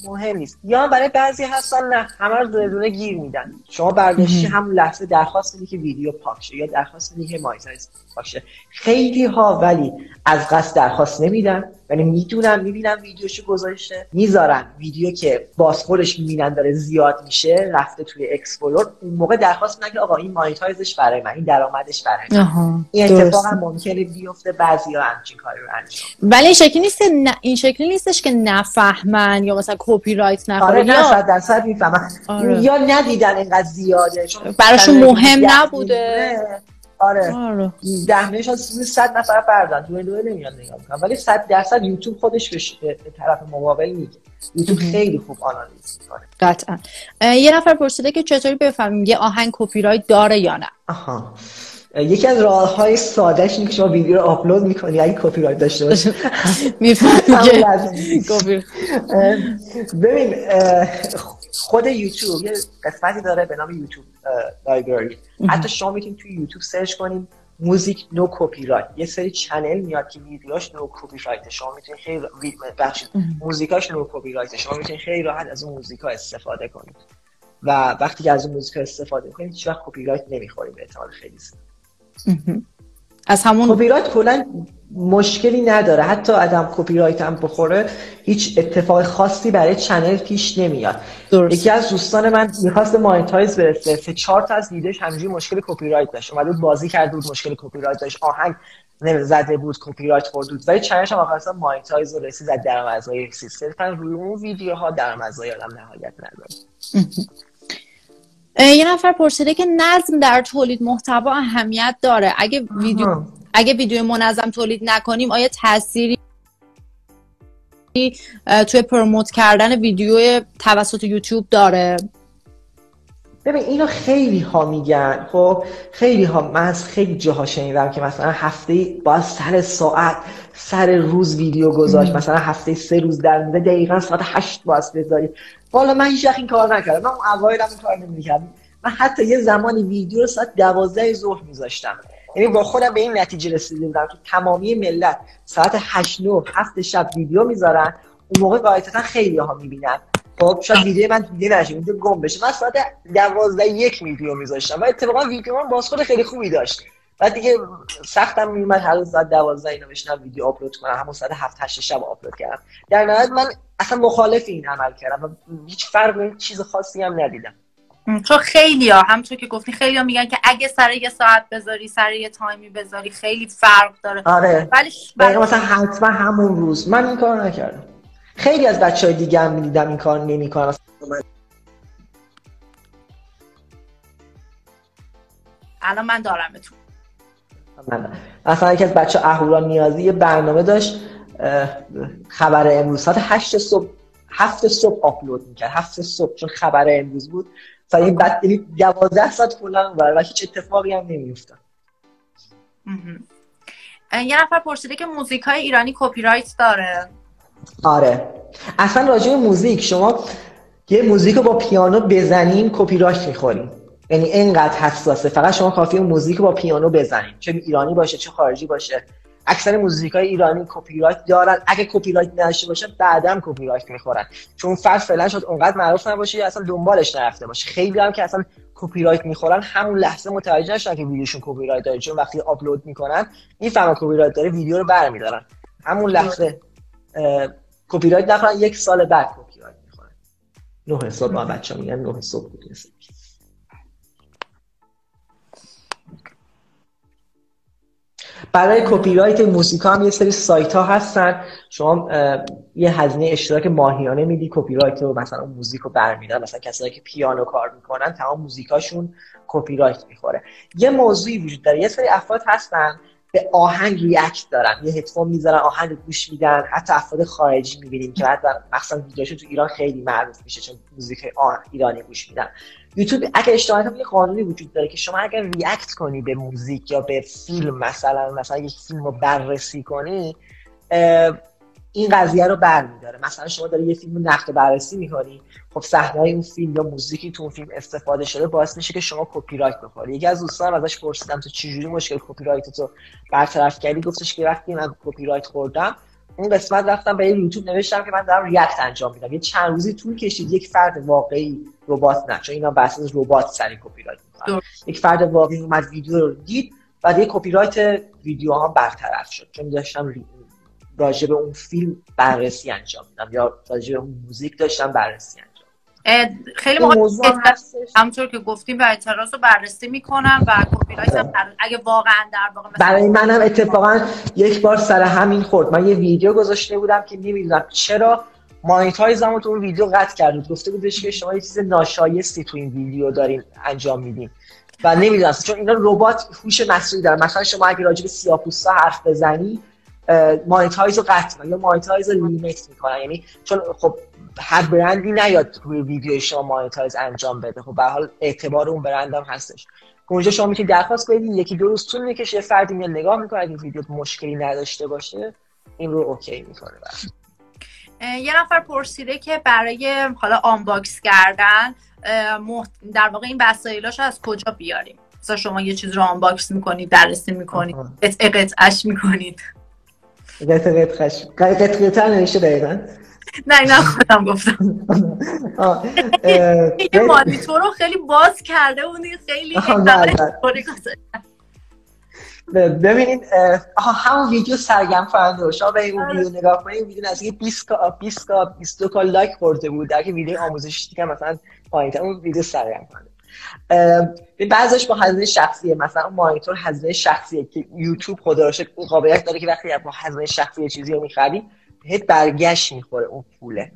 Speaker 3: مهم نیست. یا برای بعضی هستن نه. همه رو دونه دونه گیر میدن. شما برداشتی هم لحظه درخواست میدی که ویدیو پاک شه یا درخواست میدی که monetize باشه. خیلی ها ولی از قصد درخواست نمیدن. یعنی می‌دونن می‌بینن ویدیوشو گذاشته. می‌ذارن ویدیو که بازخوردش می‌بینن داره زیاد میشه رفته توی explore اون موقع درخواست میدن آقا این monetize ش برای من این درآمدش برای من. این اتفاق هم ممکنه بیفته بعضیا همچین کاری رو انجام
Speaker 2: ولی این شکلی نیست این شکلی نیستش که نفهمن یا مثلا کپی رایت نخوره
Speaker 3: آره یا درصد می‌فهمن. آره. یا ندیدن اینقدر زیاده.
Speaker 2: براشون مهم نبوده.
Speaker 3: آره, آره. دهنش از صد نفر بردن. دو دو نمیان نگاه می‌کنن ولی صد درصد یوتیوب خودش به طرف مقابل میگه. یوتیوب خیلی خوب آنالیز می‌کنه.
Speaker 2: قطعا. یه نفر پرسیده که چطوری بفهمیم یه آهنگ کپی رایت داره یا نه؟
Speaker 3: آها. یکی از راه های سادهش اینه که شما ویدیو رو آپلود می‌کنی. اگه کپی رایت داشته باشه
Speaker 2: می‌فهمی
Speaker 3: ببین خود یوتیوب یه قسمتی داره به نام YouTube Library. حتی شما می‌تونید توی یوتیوب search کنید موزیک no copyright یه سری channel میاد که ویدیوش no copyright شما می‌تونید خیلی بخشید موزیکاش no copyright شما می‌تونید خیلی راحت از اون موزیکا استفاده کنید. و وقتی که از اون موزیکا استفاده کنید هیچ وقت کپی رایت نمی‌خورید به احتمال خیلی زیاد.
Speaker 2: از همون
Speaker 3: کپی رایت کلا مشکلی نداره. حتی ادم کپی رایت هم بخوره هیچ اتفاق خاصی برای channel پیش نمیاد. درست. یکی از دوستان من می‌خواست monetize برسه. سه چهار تا از ویدیوش همینجوری مشکل کپی رایت داشت. اومد بازی کرده بود مشکل کپی رایت داشت. آهنگ زده بود کپی رایت خورد بود. ولی channel ش هم آخر monetize رو رسید زد درآمدزایی صرفا روی اون ویدیوها درآمدزایی آدم نهایت نداره.
Speaker 2: یه نفر پرسیده که نظم در تولید محتوا اهمیت داره. اگه ویدیو اگه ویدیو منظم تولید نکنیم آیا تأثیری توی پروموت کردن ویدیو توسط یوتیوب داره؟
Speaker 3: ببین اینو خیلی ها میگن. خب خیلی ها من از خیلی جاها شنیدم که مثلا هفته با سر ساعت سر روز ویدیو گذاشت. مثلا هفته سه روز در میده دقیقا ساعت هشت باز بذاری. والا من هیچ این کار نکردم. من اون اوایل این کار نمی‌کردم. من حتی یه زمانی ویدیو رو ساعت دوازده ظهر میذاشتم. یعنی با خودم به این نتیجه رسیده بودم که تمامی ملت ساعت 8 9 7 شب ویدیو می‌ذارن. اون موقع قاعدتا خیلی ها می‌بینن. خب شاید ویدیو من دیده نشه ویدیو گم بشه. من ساعت 12 یک ویدیو میذاشتم و اتفاقا ویدیو من بازخورد خیلی خوبی داشت. بعد دیگه سختم میومد هر روز ساعت 12 اینو بشنم ویدیو آپلود کنم همون ساعت 7 8 شب آپلود کردم. در نهایت من اصلا مخالف این عمل کردم و هیچ فرق چیز خاصی هم ندیدم.
Speaker 4: چون خیلی ها همونطور که گفتی خیلی ها میگن که اگه سر یه ساعت بذاری سر یه تایمی بذاری خیلی فرق داره.
Speaker 3: آره. ولی مثلا حتما همون روز. من این کار نکردم. خیلی از بچه های دیگه هم می‌دیدم این کار نمی کنم
Speaker 4: الان من دارم تو
Speaker 3: من مثلا یکی از بچه اهورا نیازی یه برنامه داشت خبر امروز. ساعت هشت صبح هفت صبح آپلود می‌کرد. هفت صبح چون خبر امروز بود. تا این بعد یعنی 12 ساعت کلا و هیچ اتفاقی هم نمیافتاد.
Speaker 4: یه نفر پرسیده که موزیک های ایرانی کپی رایت داره.
Speaker 3: آره. اصلا راجع موزیک شما یه موزیک رو با پیانو بزنین کپی رایت می‌خورین. یعنی اینقدر حساسه. فقط شما کافی موزیک رو با پیانو بزنین. چه ایرانی باشه چه خارجی باشه. اکثر موزیک های ایرانی کپی رایت دارن. اگه کپی رایت نداشته باشه بعدم کپی رایت می‌خورن. چون فرد فعلا شد اونقدر معروف نباشه اصلا دنبالش نرفته باشه. خیلی هم که اصلا کپی رایت می‌خورن همون لحظه متوجه نشدن که ویدیوشون کپی رایت داره. چون وقتی آپلود می‌کنن می‌فهمن کپی رایت داره ویدیو رو برمیدارن. همون لحظه کپی رایت نخورن یک سال بعد کپی رایت می‌خورن. نه صبح ما بچه میگن نه صبح بود. برای کپی رایت موزیک هم یه سری سایت ها هستن. شما یه هزینه اشتراک ماهیانه میدی کپی رایت رو مثلا موزیک رو برمیدن مثلا کسایی که پیانو کار می‌کنن تمام موزیکاشون کپی رایت می‌خوره. یه موضوعی وجود داره. یه سری افراد هستن به آهنگ react دارن. یه هدفون می‌ذارن آهنگ گوش میدن. حتی افراد خارجی می‌بینیم که بعد مثلا ویدیوشون تو ایران خیلی معروف میشه چون موزیک ایرانی گوش میدن. یوتیوب اگه اشتباه نکنم یه قانونی وجود داره که شما اگر react کنی به موزیک یا به فیلم مثلا مثلا یک فیلم رو بررسی کنی این قضیه رو برمیداره. مثلا شما داری یه فیلم نقد بررسی می‌کنی خب صحنه اون فیلم یا موزیکی تو اون فیلم استفاده شده باعث میشه که شما کپی رایت بخوری. یکی از دوستان ازش پرسیدم تو چجوری مشکل کپی رایت تو برطرف کردی؟ گفتش که وقتی من کپی رایت خوردم اون قسمت رفتم به یوتیوب نوشتم که من دارم react انجام میدم. یه چند روزی طول کشید یک فرد واقعی ربات نه چون اینا بحث از ربات سری کپی رایت یک فرد واقعی اومد ویدیو رو دید و یه کپی رایت ویدیو هم برطرف شد چون داشتم راجع به اون فیلم بررسی انجام میدم یا راجع به اون موزیک داشتم بررسی انجام
Speaker 4: خیلی موضوع همونطور که گفتیم و اعتراض رو بررسی می‌کنم و کپی اگه واقعا در واقع
Speaker 3: برای منم اتفاقا یک بار سر همین خورد. من یه ویدیو گذاشته بودم که نمی‌دونم چرا monetize مو تو اون ویدیو قطع کرد. گفته بودش که شما یه چیز ناشایستی تو این ویدیو دارین انجام میدین. و نمی‌دونم چون اینا ربات هوش مصنوعی داره مثلا شما اگه راجع به سیاپوستا حرف بزنی monetize رو قطع یا monetize رو limit می‌کنن یعنی چون خب هر برندی نیاد روی ویدیو شما monetize انجام بده. خب به حال اعتبار اون برند هم هستش. اونجا شما می‌تونید درخواست کنید یکی دو روز طول می‌کشه فردی میاد نگاه می‌کنه اگه ویدیو مشکلی نداشته باشه این رو okay می‌کنه.
Speaker 4: یه نفر پرسیده که برای حالا unbox کردن در واقع این وسایلاش از کجا بیاریم؟ مثلا شما یه چیز رو آنباکس می‌کنید بررسی می‌کنید قطعه قطعش می‌کنید.
Speaker 3: قطعه قطعش قطعه قطعه نوشته دقیقا
Speaker 4: نه نه خودم گفتم. این مانیتور رو خیلی باز کرده بودی خیلی
Speaker 3: ببینید همون ویدیو سرگم فرنده شما به این ویدیو نگاه کنید ویدیو از 20 کا 20 کا 22 کا لایک خورده بود. در که ویدیو آموزشی دیگه مثلا پایین اون ویدیو سرگم فرنده بعضش با هزینه شخصیه. مثلا مانیتور هزینه شخصیه که یوتیوب خدا رو قابلیت داره که وقتی با هزینه شخصی چیزی رو می‌خری هیچ برگشت می‌خوره اون پوله.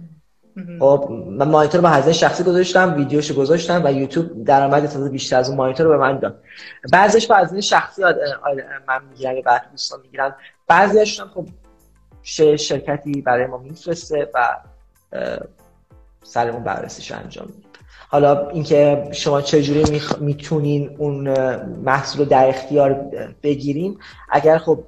Speaker 3: خب من مانیتور با هزینه شخصی گذاشتم ویدیوشو گذاشتم و یوتیوب درآمد تازه بیشتر از اون مانیتور رو به من داد. بعضیش با هزینه شخصی من می‌گیرم بعد دوستان می‌گیرن بعضیش هم خب شرکتی برای ما میفرسته و سرمون بررسیش انجام میدیم حالا اینکه شما چجوری می‌تونین اون محصول رو در اختیار بگیرین اگر خب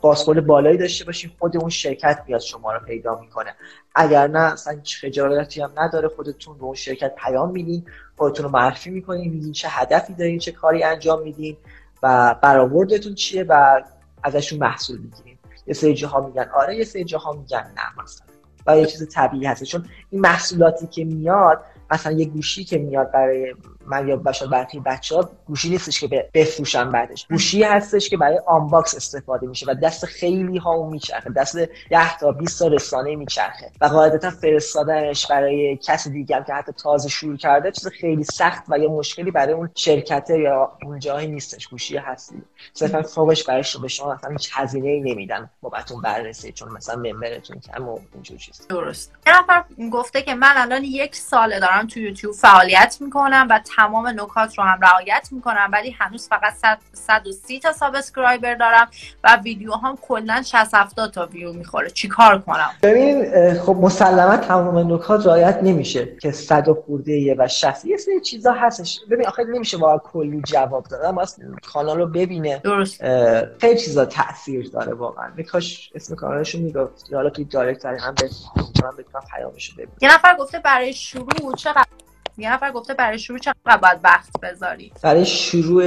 Speaker 3: بازخورد بالایی داشته باشین خود اون شرکت بیاد شما رو پیدا می‌کنه. اگر نه اصلا خجالتی هم نداره خودتون به اون شرکت پیام میدین خودتون رو معرفی می‌کنین میگین چه هدفی دارین چه کاری انجام میدین و برآوردتون چیه و ازشون محصول می‌گیرین. یه سری جاها میگن آره یه سری جاها میگن نه مثلا. و یه چیز طبیعی هست چون این محصولاتی که میاد مثلا یه گوشی که میاد برای من یا باشد برای بچه ها گوشی نیستش که بفروشن بعدش. گوشی هستش که برای آنباکس استفاده میشه و دست خیلی ها اون میچرخه. دست 10 تا 20 تا رسانه میچرخه و قاعدتا فرستادنش برای کسی دیگه هم که حتی تازه شروع کرده چیز خیلی سخت و یا مشکلی برای اون شرکته یا اون جایی نیستش. گوشی هستی. صرفا فوقش برای شما به شما مثلا هیچ هزینه ای نمیدن. بابتون بررسی چون مثلا member تون کم و اینجور چیز.
Speaker 4: درست. یه نفر گفته که من الان یک ساله دارم تو یوتیوب فعالیت می‌کنم و تمام نکات رو هم رعایت می‌کنم ولی هنوز فقط 130 تا subscriber دارم و ویدیو هم کلا 60 70 تا ویو می‌خوره. چیکار کنم؟
Speaker 3: ببین خب مسلما تمام نکات رعایت نمیشه که 100 خورده و 60 یه سری چیزا هستش. ببین آخه نمیشه واقعا کلی جواب دادن واسه کانال رو ببینه.
Speaker 4: درست.
Speaker 3: خیلی چیزا تاثیر داره واقعا. کاش اسم کانالشو می‌گفت حالا توی direct هم به بتونم پیامشو ببینم.
Speaker 4: یه نفر گفته برای شروع چقدر یه نفر گفته برای شروع چقدر باید وقت بذاری؟
Speaker 3: برای شروع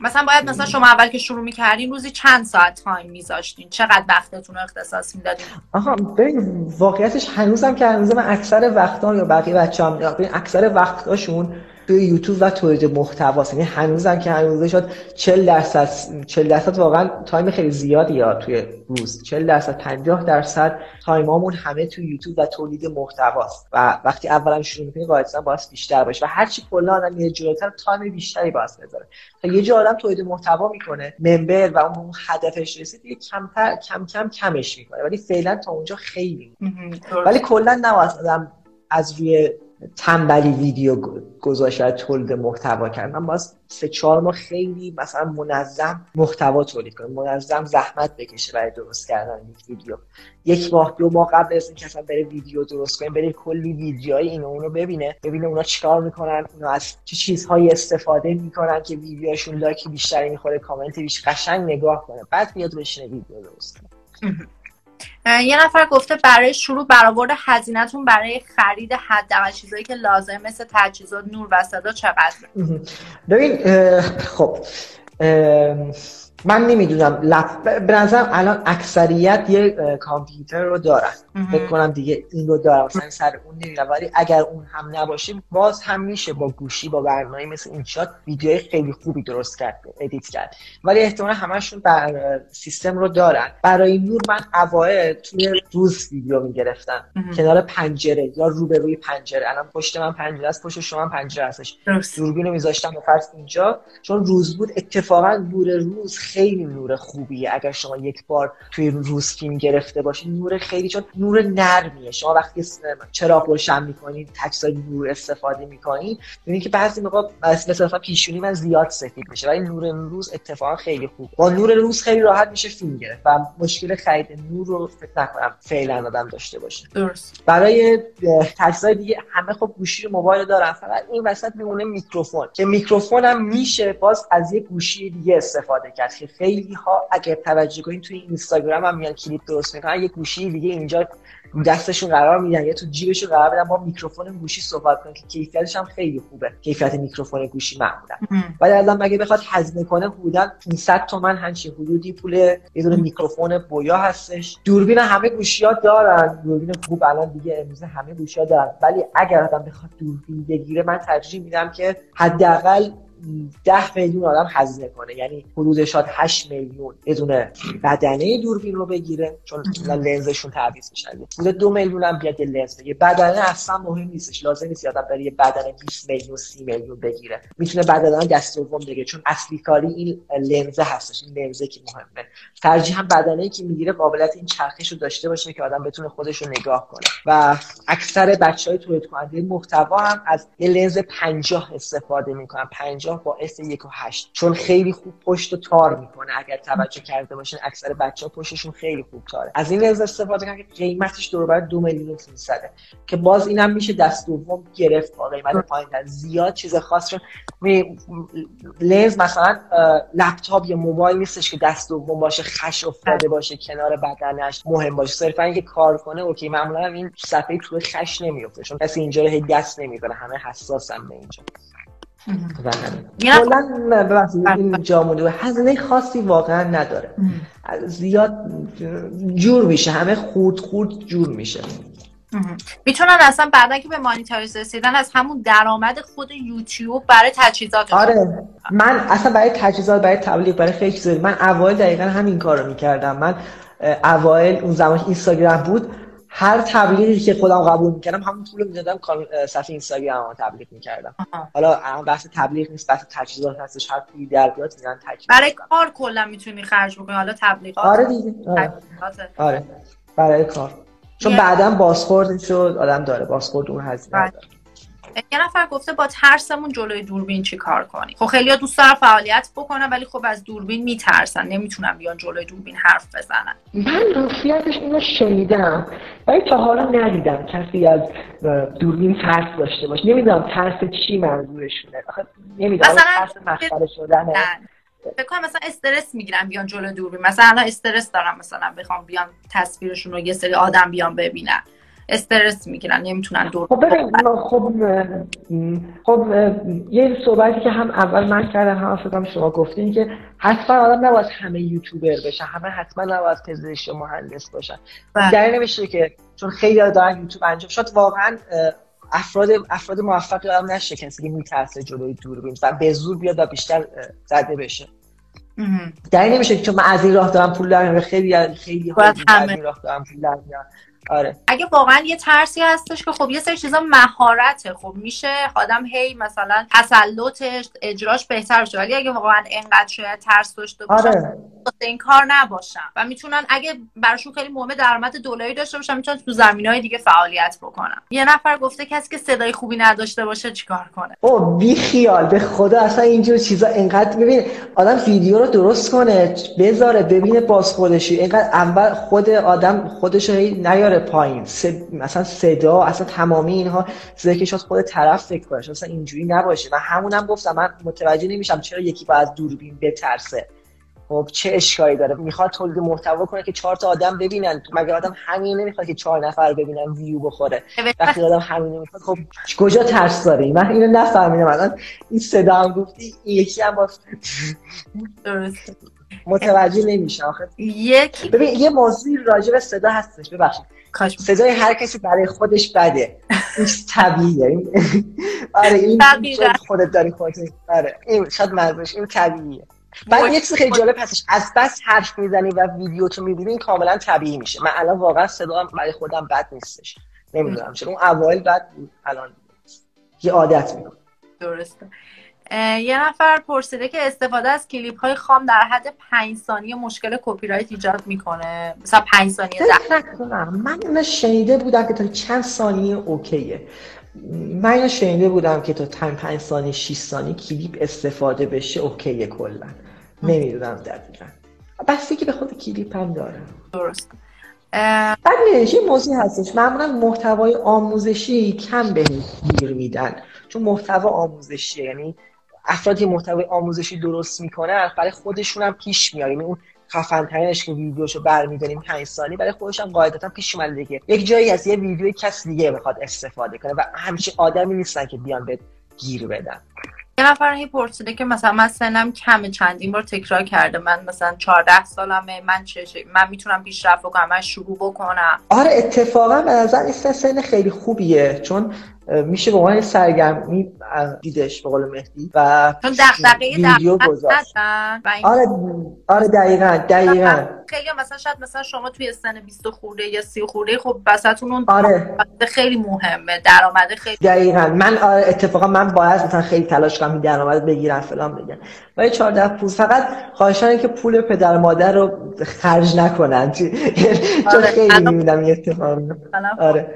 Speaker 4: مثلا باید مثلا شما اول که شروع می‌کردین روزی چند ساعت time میذاشتین؟ چقدر وقتتون رو اختصاص می‌دادین؟
Speaker 3: آها ببین واقعیتش هنوزم که هنوز من اکثر وقتا یا بقیه بچه‌ام اکثر وقتاشون توی یوتیوب و تولید محتوا یعنی هنوزم که هنوز شد 40 درصد 40 درصد واقعا time خیلی زیادی یا توی روز. 40 درصد 50 درصد time امون همه توی یوتیوب و تولید محتواست و وقتی اولا شروع می‌کنی قاعدتا باید بیشتر باشه و هر چی کلا آدم یه جلوتر time بیشتری باید بذاره تا یه جا آدم تولید محتوا می‌کنه member و اون هدفش رسید دیگه کمتر کم کم کمش می‌کنه. ولی فعلا تا اونجا خیلی. ولی کلا آدم از روی تنبلی ویدیو گذاشت و تولید محتوا کرد من باز سه چهار ماه خیلی مثلا منظم محتوا تولید کنم. منظم زحمت بکشه برای درست کردن یک ویدیو. یک ماه دو ماه قبل از اینکه اصلا بره ویدیو درست کنیم بره کلی ویدیوهای اینو اونو ببینه ببینه اونا چیکار می‌کنن اونا از چه چیزهایی استفاده می‌کنن که ویدیوشون لایک بیشتری می‌خوره کامنت بیش قشنگ نگاه کنه بعد میاد بشینه ویدیو درست کنه.
Speaker 4: یه نفر گفته برای شروع برآورد هزینهتون برای خرید حداقل چیزایی که لازم مثل تجهیزات نور و صدا چقدر
Speaker 3: ببین خب من نمی‌دونم لپ به نظرم الان اکثریت یه کامپیوتر رو دارن. فکر کنم دیگه این رو دارم مثلا سر اون نمیرم ولی اگر اون هم نباشه باز هم میشه با گوشی با برنامه مثل این Shot ویدیوهای خیلی خوبی درست کرد edit کرد. ولی احتمالا همشون بر سیستم رو دارن. برای نور من اوایل توی روز ویدیو می‌گرفتم. کنار پنجره یا روبروی پنجره. الان پشت من پنجره است پشت شما پنجره هستش. دوربین رو میذاشتم به فرض اینجا. چون روز بود اتفاقا نور روز خیلی نور خوبیه اگر شما یک بار توی روز فیلم گرفته باشید نور خیلی چون نور نرمیه. شما وقتی چراغ روشن می‌کنید تکسای نور استفاده می‌کنید ببینید که بعضی موقع مثلا پیشونی من زیاد سفید میشه. ولی نور روز اتفاقا خیلی خوب. با نور روز خیلی راحت میشه فیلم گرفت و مشکل خرید نور رو فکر نکنم فعلا آدم داشته باشه.
Speaker 4: درست.
Speaker 3: برای تجهیزات دیگه همه خب گوشی موبایل دارن. فقط این وسط میمونه میکروفون. که میکروفون هم میشه باز از یه گوشی دیگه استفاده کرد. که خیلی ها اگر توجه کنید توی اینستاگرام هم میان کلیپ درست می‌کنن یه گوشی دیگه اینجا دستشون قرار میدن یا تو جیبشون قرار بدن با میکروفون گوشی صحبت کنن که کیفیتش هم خیلی خوبه کیفیت میکروفون گوشی معمولا. ولی الان مگه بخواد هزینه کنه حدودا 500 تومن همچین حدودی پول یه دونه میکروفون بویا هستش. دوربین همه گوشی ها دارن. دوربین خوب الان دیگه امروز همه گوشی ها دارن. ولی اگر آدم بخواد دوربین بگیره من ترجیح میدم که حداقل ده میلیون آدم هزینه کنه. یعنی حدود شاید 8 میلیون یه بدنه دوربین رو بگیره چون لنزشون تعویض میشن حدود دو میلیون هم بیاد یه لنز بگیره. بدنه اصلا مهم نیستش. لازم نیست آدم بره یه بدنه 20 میلیون 30 میلیون بگیره. می‌تونه بدنه دست دوم بگیره. چون اصلی کاری این لنز هستش. این لنزه که مهمه. ترجیح هم بدنه که می‌گیره قابلیت این چرخش رو داشته باشه که آدم بتونه خودش رو نگاه کنه. و اکثر بچهای تولید کننده محتوا هم از یه لنز 50 استفاده می‌کنن. 50 با باعث یک و هشت. چون خیلی خوب پشت و تار می‌کنه. اگر توجه کرده باشین اکثر بچه ها پشتشون خیلی خوب تاره. از این لنز استفاده کنن که قیمتش دور بر دو میلیون و که باز اینم میشه دست دوم گرفت. با قیمت پایین زیاد چیز خاص چون لنز مثلا لپتاپ یا موبایل نیستش که دست دوم باشه خش افتاده باشه کنار بدنش مهم باشه. صرفا اینکه کار کنه اوکی معمولا این صفحه تو خش نمیفته چون کسی اینجا رو دست نمی‌کنه. همه حساسن به اینجا. کلا این جامونده هزینه خاصی واقعا نداره. زیاد جور میشه. همه خورد خورد جور میشه.
Speaker 4: می‌تونن اصلا بعدا که به مانیتایز رسیدن از همون درآمد خود یوتیوب برای تجهیزات
Speaker 3: آره. من اصلا برای تجهیزات برای تبلیغ برای خیلی چیزا من اوایل دقیقا همین کارو می‌کردم. من اوایل اون زمان اینستاگرام بود. هر تبلیغی که خودم قبول می‌کردم همون پول می‌دادم صفحه اینستاگرام رو تبلیغ می‌کردم. حالا بحث تبلیغ نیست بحث تجهیزات هستش هر پولی در بیاد میدن
Speaker 4: برای کار کلا می‌تونی خرج بکنی. حالا تبلیغات
Speaker 3: آره دیگه. آره. آره. برای کار. چون بعدا بازخورد شد آدم داره بازخورد اون هزینه بله. داره.
Speaker 4: یه نفر گفته با ترسمون جلوی دوربین چی کار کنیم؟ خب خیلی دوست دارن فعالیت بکنن ولی خب از دوربین میترسن. نمی‌تونن بیان جلوی دوربین حرف بزنن.
Speaker 3: من راستیتش اینو شنیدم. ولی تا حالا ندیدم کسی از دوربین ترس داشته باشه. نمی‌دونم ترس چی منظورشونه. نمی‌دونم. ترس
Speaker 4: فکر کنم مثلا استرس می‌گیرن بیان جلو دوربین. مثلا الان استرس دارم مثلا بخوام بیان تصویرشون رو یه سری آدم بیان ببینن.
Speaker 2: استرس می‌گیرن نمی‌تونن دور
Speaker 3: خب خب خب یه صحبتی که هم اول من کردم هم فکرم شما گفتین که حتما آدم نباید همه یوتیوبر بشن همه حتما نباید پزشک و مهندس باشن. بله. در نمیشه که چون خیلی دارن یوتیوب انجام شد واقعا افراد افراد موفقی آدم نشه کسی که میترسه جلوی دوربین و به زور بیاد و بیشتر زده بشه. در نمیشه که چون من از این راه دارم پول در خیلی خیلی از این راه دارم پول در آره.
Speaker 2: اگه واقعا یه ترسی هستش که خب یه سری چیزا مهارته. خب میشه آدم هی مثلا تسلطش اجراش بهتر بشه. ولی اگه واقعا انقدر شاید ترس داشته باشه آره. این کار نباشن و می‌تونن اگه براشون خیلی مهمه درآمد دلاری داشته باشن می‌تونن تو های دیگه فعالیت بکنن. یه نفر گفته کسی که صدای خوبی نداشته باشه چیکار کنه؟
Speaker 3: او بی خیال به خدا اصلا اینجور چیزا انقدر ببین آدم ویدیو رو درست کنه بذاره ببینه باز خودشی. اینقدر اول خود آدم خودش رو نیاره. پایین. مثلا صدا اصلا تمامی اینها که شاید خود طرف فکر کنه. اصلا اینجوری نباشه. و همونم گفتم من متوجه نمیشم چرا یکی با از دوربین بترسه. خب چه اشکالی داره؟ می‌خواد تولید محتوا کنه که چهار تا آدم ببینن. مگه آدم همین نمی‌خواد که چهار نفر ببینن ویو بخوره؟ وقتی آدم همین نمی‌خواد خب کجا ترس داره؟ من اینو نفهمیدم. الان این صدا هم گفتی یکی هم با متوجه نمیشه آخه
Speaker 2: یکی
Speaker 3: ببین یه موضوعی راجع به صدا هستش. ببخشید. صدای هر کسی برای خودش بده. این طبیعیه. آره این خودت داری خودت آره این شاید منظورش این طبیعیه. بعد یه چیز خیلی جالب هستش. از بس حرف می‌زنی و ویدیو تو می‌بینی کاملا طبیعی میشه. من الان واقعا صدا برای خودم بد نیستش. نمی‌دونم چون اون اوایل بد الان یه عادت می‌کنم.
Speaker 2: درسته. یه نفر پرسیده که استفاده از کلیپ های خام در حد 5 ثانیه مشکل کپی رایت ایجاد می‌کنه. مثلا 5 ثانیه
Speaker 3: من اینو شنیده بودم که تا چند ثانیه اوکیه. من اینو شنیده بودم که تا 5 ثانیه 6 ثانیه کلیپ استفاده بشه اوکیه کلا. نمی‌دونم دقیقا. بسته که به خود کلیپ هم داره
Speaker 2: درست.
Speaker 3: بعد یه موضوع هستش؟ معمولا محتوای آموزشی کم به گیر میدن. چون محتوا آموزشی یعنی افرادی محتوای آموزشی درست می‌کنن برای خودشون هم پیش میاد یعنی اون خفن ترینش که ویدیوشو برمیداریم 5 ثانیه برای خودش هم قاعدتا پیش اومده دیگه. یک جایی از یه ویدیو کس دیگه بخواد استفاده کنه و همچین آدمی نیستن که بیان به گیر بدن.
Speaker 2: یه نفر هی پرسیده که مثلا من سنم کمه چندین بار تکرار کرده. من مثلا 14 سالمه من چه من می‌تونم پیشرفت بکنم من شروع بکنم.
Speaker 3: آره اتفاقا به نظر این سن خیلی خوبیه چون میشه به عنوان سرگرمی دیدش به قول مهدی و
Speaker 2: چون دغدغه ویدیو گذاشت.
Speaker 3: آره آره دقیقاً دقیقاً.
Speaker 2: خیلی مثلا شاید مثلا شما توی سن 20 خورده یا 30 خورده خب وسطون اون
Speaker 3: آره.
Speaker 2: خیلی مهمه درآمد خیلی
Speaker 3: دقیقاً. من آره اتفاقا من باید مثلا خیلی تلاش کنم درآمد بگیرم فلان بگم. ولی 14 پول فقط خواهشان که پول پدر مادر رو خرج نکنن. چون آره. خیلی می‌بینم این اتفاق. آره.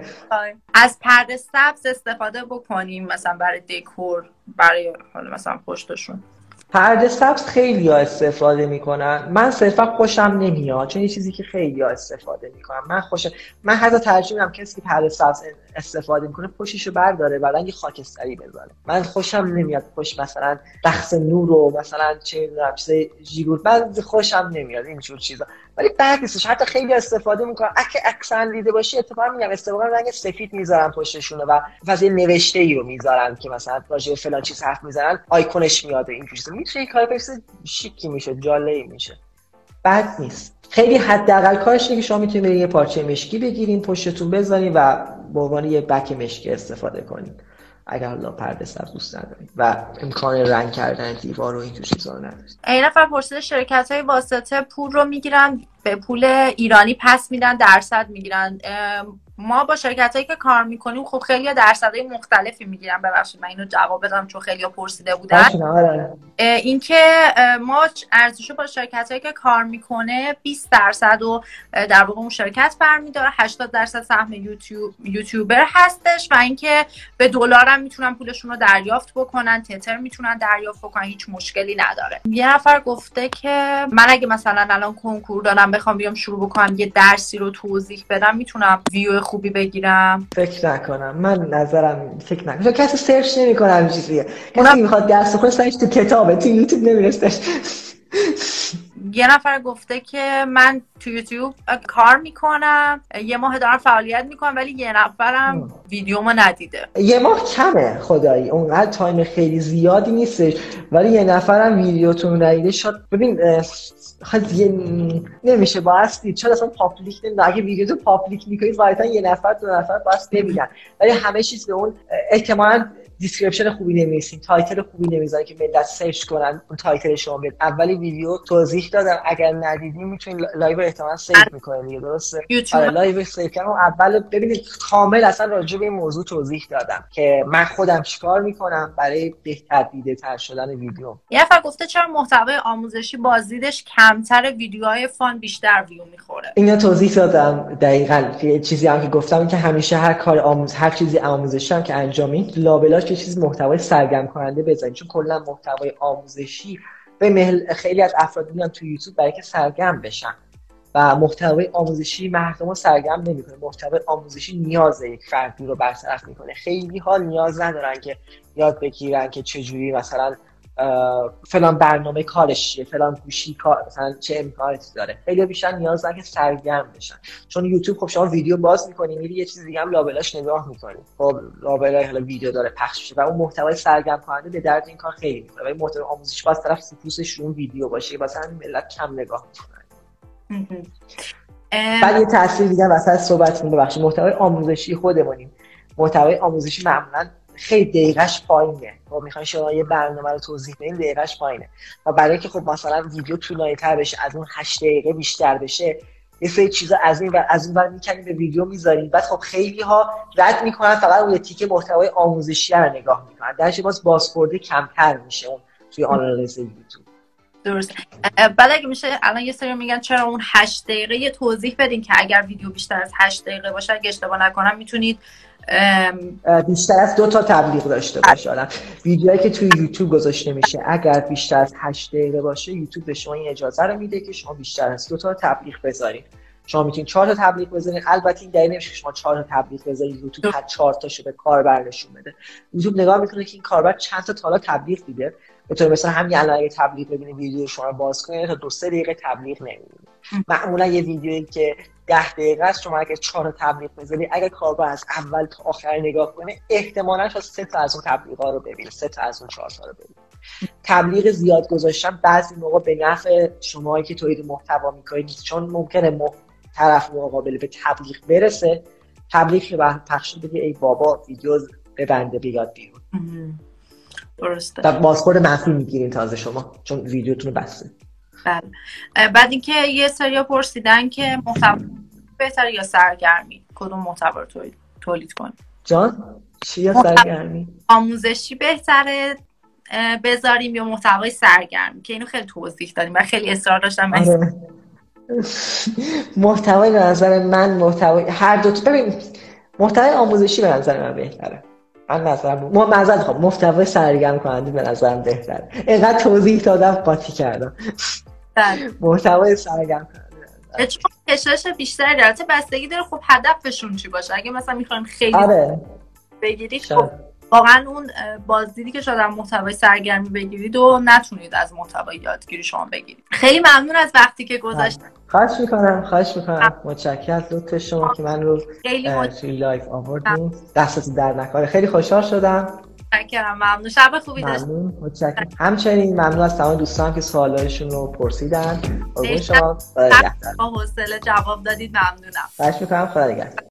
Speaker 2: از پرده سبز استفاده بکنیم مثلا برای دکور برای مثلا پشتشون.
Speaker 3: پرده سبز خیلی ها استفاده می‌کنن. من صرفا خوشم نمیاد چون یه چیزی که خیلی ها استفاده می‌کنن. من خوشم من حتی ترجیح میدم کسی که پرده سبز استفاده می‌کنه پشتشو برداره بعدا یه خاکستری بذاره. من خوشم نمیاد پشت مثلا بخص نور و مثلا چه می‌دونم چیز جیگور. من خوشم نمیاد اینجور چیزا. ولی بعد نیستش. حتی خیلی استفاده می‌کنن اگه اکسن دیده باشی اتفاقا میگم استفاده رنگ سفید می‌ذارن پشتشون و واسه نوشته ای رو می‌ذارن که مثلا راجع فلان چیز حرف می‌زنن آیکونش میاد این چیزا. میشه این کار شیکی میشه جالبی میشه. بد نیست. خیلی حداقل کارش که شما می‌تونید یه پارچه مشکی بگیرین پشتتون بذارین و به عنوان یه بک مشکی استفاده کنین اگر حالا پرده سبز دوست ندارید و امکان رنگ کردن دیوار و این چیزا رو ندارید
Speaker 2: این نفر پرسیده شرکت های واسطه پول رو می‌گیرن به پول ایرانی پس میدن درصد می‌گیرن. ما با شرکت هایی که کار می‌کنیم خب خیلی درصدهای مختلفی می‌گیرن. ببخشید من اینو جواب بدم چون خیلی پرسیده بودن.
Speaker 3: آره.
Speaker 2: اینکه ما ارزشو با شرکت هایی که کار می‌کنه 20 درصد و در واقع اون شرکت برمیداره 80 درصد سهم یوتیوب یوتیوبر هستش و اینکه به دلار هم می‌تونن پولشون رو دریافت بکنن تتر می‌تونن دریافت بکنن هیچ مشکلی نداره. یه نفر گفته که من اگه مثلا الان کنکور دارم بخوام بیام شروع بکنم یه درسی رو توضیح بدم می‌تونم ویو خوبی بگیرم.
Speaker 3: فکر نکنم. من نظرم فکر نکنم. کسی سرچ نمی‌کنه همین چیزیه. کسی می‌خواد درس بخونه تو کتابه تو یوتیوب نمیرسش
Speaker 2: یه نفر گفته که من تو یوتیوب کار می‌کنم یه ماه دارم فعالیت می‌کنم ولی یه نفرم ویدیومو ندیده.
Speaker 3: یه ماه کمه خدایی. اونقدر time خیلی زیادی نیستش. ولی یه نفرم ویدیوتون ندیده. شد ببین یه نمیشه بایستی چرا اصلا public نمیده اگه ویدیو تو public می‌کنی یه نفر دو نفر باید ببینن ولی همه چیز به اون احتمالاً description خوبی نمیسین title خوبی نمی‌ذاری که ملت search کنن اون title شما بیاد. اولی ویدیو توضیح دادم اگر ندیدی می‌تونید live احتمال save می‌کنید دیگه درسته؟ آره live save کردم. اول ببینید کامل اصلا راجع به این موضوع توضیح دادم که من خودم چیکار می‌کنم برای بهتر دیده تر شدن ویدیو.
Speaker 2: یه نفر گفته چرا محتوای آموزشی بازدیدش کمتر ویدیوهای fun بیشتر ویو می‌خوره.
Speaker 3: اینا توضیح دادم دقیقاً. چیزی هم که گفتم که همیشه هر کار آموز هر چیزی آموزشی هم که انجامید لابلاش یه چیز محتوای سرگرم کننده بزنید چون کلا محتوای آموزشی به خیلی از افراد میان تو یوتیوب برای که سرگرم بشن. و محتوای آموزشی مردم رو سرگرم نمی‌کنه. محتوای آموزشی نیاز یک فردی رو برطرف می‌کنه. خیلی ها نیاز ندارن که یاد بگیرن که چجوری مثلا فلان برنامه کارش چیه فلان گوشی کار مثلا چه امکاناتی داره. خیلی بیشتر نیاز دارن که سرگرم بشن. چون یوتیوب خب شما ویدیو باز می‌کنی میری یه چیز دیگه هم لابلاش نگاه می‌کنی. خب لابلای حالا ویدیو داره پخش میشه و اون محتوای سرگرم کننده به درد این کار خیلی می‌خوره. ولی محتوای آموزش باز طرف فوکوسش رو ویدیو باشه مثلا ملت کم نگاه می‌کنن بعد یه تاثیر دیگه وسط صحبت ببخشید. محتوای آموزشی خودمونیم. محتوای آموزشی معمولا خیلی دقیقش پایینه. خب می‌خواین شما یه برنامه رو توضیح بدین دقیقش پایینه. و برای اینکه خب مثلا ویدیو طولانی تر بشه از اون 8 دقیقه بیشتر بشه یه سری چیزا از این و از اون ور می‌کنیم به ویدیو می‌ذاریم بعد خب خیلی ها رد می‌کنن فقط اون تیکه محتوای آموزشی رو نگاه می‌کنن. درش باز بازخورده کمتر میشه اون توی آنالیز یوتیوب
Speaker 2: درست. بعد اگه میشه الان یه سری میگن چرا اون 8 دقیقه یه توضیح بدین که اگر ویدیو بیشتر از 8 دقیقه باشه اگه اشتباه نکنم می‌تونید
Speaker 3: بیشتر از دو تا تبلیغ داشته باشه. حالا ویدیوهایی که توی یوتیوب گذاشته میشه اگر بیشتر از 8 دقیقه باشه یوتیوب به شما این اجازه رو میده که شما بیشتر از دو تا تبلیغ بذارید شما می‌تونید چهار تا تبلیغ بزنید البته این دلیل نمیشه که شما چهار تا تبلیغ بزنید یوتیوب هر چهار تاشو به کاربر نشون بده. یوتیوب نگاه می‌کنه که این کاربر چند تا تالا تبلیغ دیده. به طور مثلا همین الان اگه تبلیغ ببینید ویدیو شما رو باز کنید تا دو سه دقیقه تبلیغ نمی‌بینید معمولا یه ویدیویی که ده دقیقه است شما اگه چهار تبلیغ بزنید اگر کاربر از اول تا آخر نگاه کنه احتمالا تا سه تا از اون تبلیغ ها رو ببینه سه تا از اون چهار تا رو ببینه. تبلیغ زیاد گذاشتن بعضی موقع به نفع شما که تولید محتوا می‌کنید چون ممکنه طرف مقابل به تبلیغ برسه تبلیغ که پخش بگه ای بابا ویدیو بنده بیاد بیرون.
Speaker 2: درسته.
Speaker 3: بازخورد منفی می‌گیرین تازه شما چون ویدیوتون بسته.
Speaker 2: بله. بعد اینکه یه سریا پرسیدن که محتوا بهتر یا سرگرمی؟ کدوم محتوا رو تولید کنیم؟
Speaker 3: جان چی یا سرگرمی؟
Speaker 2: آموزشی بهتره بذاریم یا محتوای سرگرمی؟ که اینو خیلی توضیح دادیم و خیلی اصرار داشتم آره.
Speaker 3: محتوای به نظر من محتوای هر دو ببین محتوای آموزشی به نظر من بهتره. من نظرم معذرت خب محتوای سرگرم کننده به نظرم بهتره. اینقدر توضیح دادم قاطی کردم.
Speaker 2: بله.
Speaker 3: محتوای سرگرم کننده
Speaker 2: چون کشش بیشتری داره بستگی داره. خب هدفشون چی باشه؟ اگه مثلا می‌خوایم خیلی
Speaker 3: آره.
Speaker 2: بگیری خب واقعا اون بازدیدی که شاید محتوای سرگرمی بگیرید و نتونید از محتوای یادگیری شما بگیرید. خیلی ممنون از وقتی که گذاشت
Speaker 3: خواهش می‌کنم خواهش می‌کنم. متشکرم از لطف شما که من رو توی لایف آوردیم دستتون در نکنه. خیلی خوشحال شدم.
Speaker 2: متشکرم. ممنون. شب خوبی داشت.
Speaker 3: ممنون. متشکرم. همچنین ممنون از تمام دوستان که سوالایشون رو پرسیدن. قربون شما
Speaker 2: با حوصله جواب دادید. ممنونم.
Speaker 3: خواهش می‌کنم. خدا نگهدار.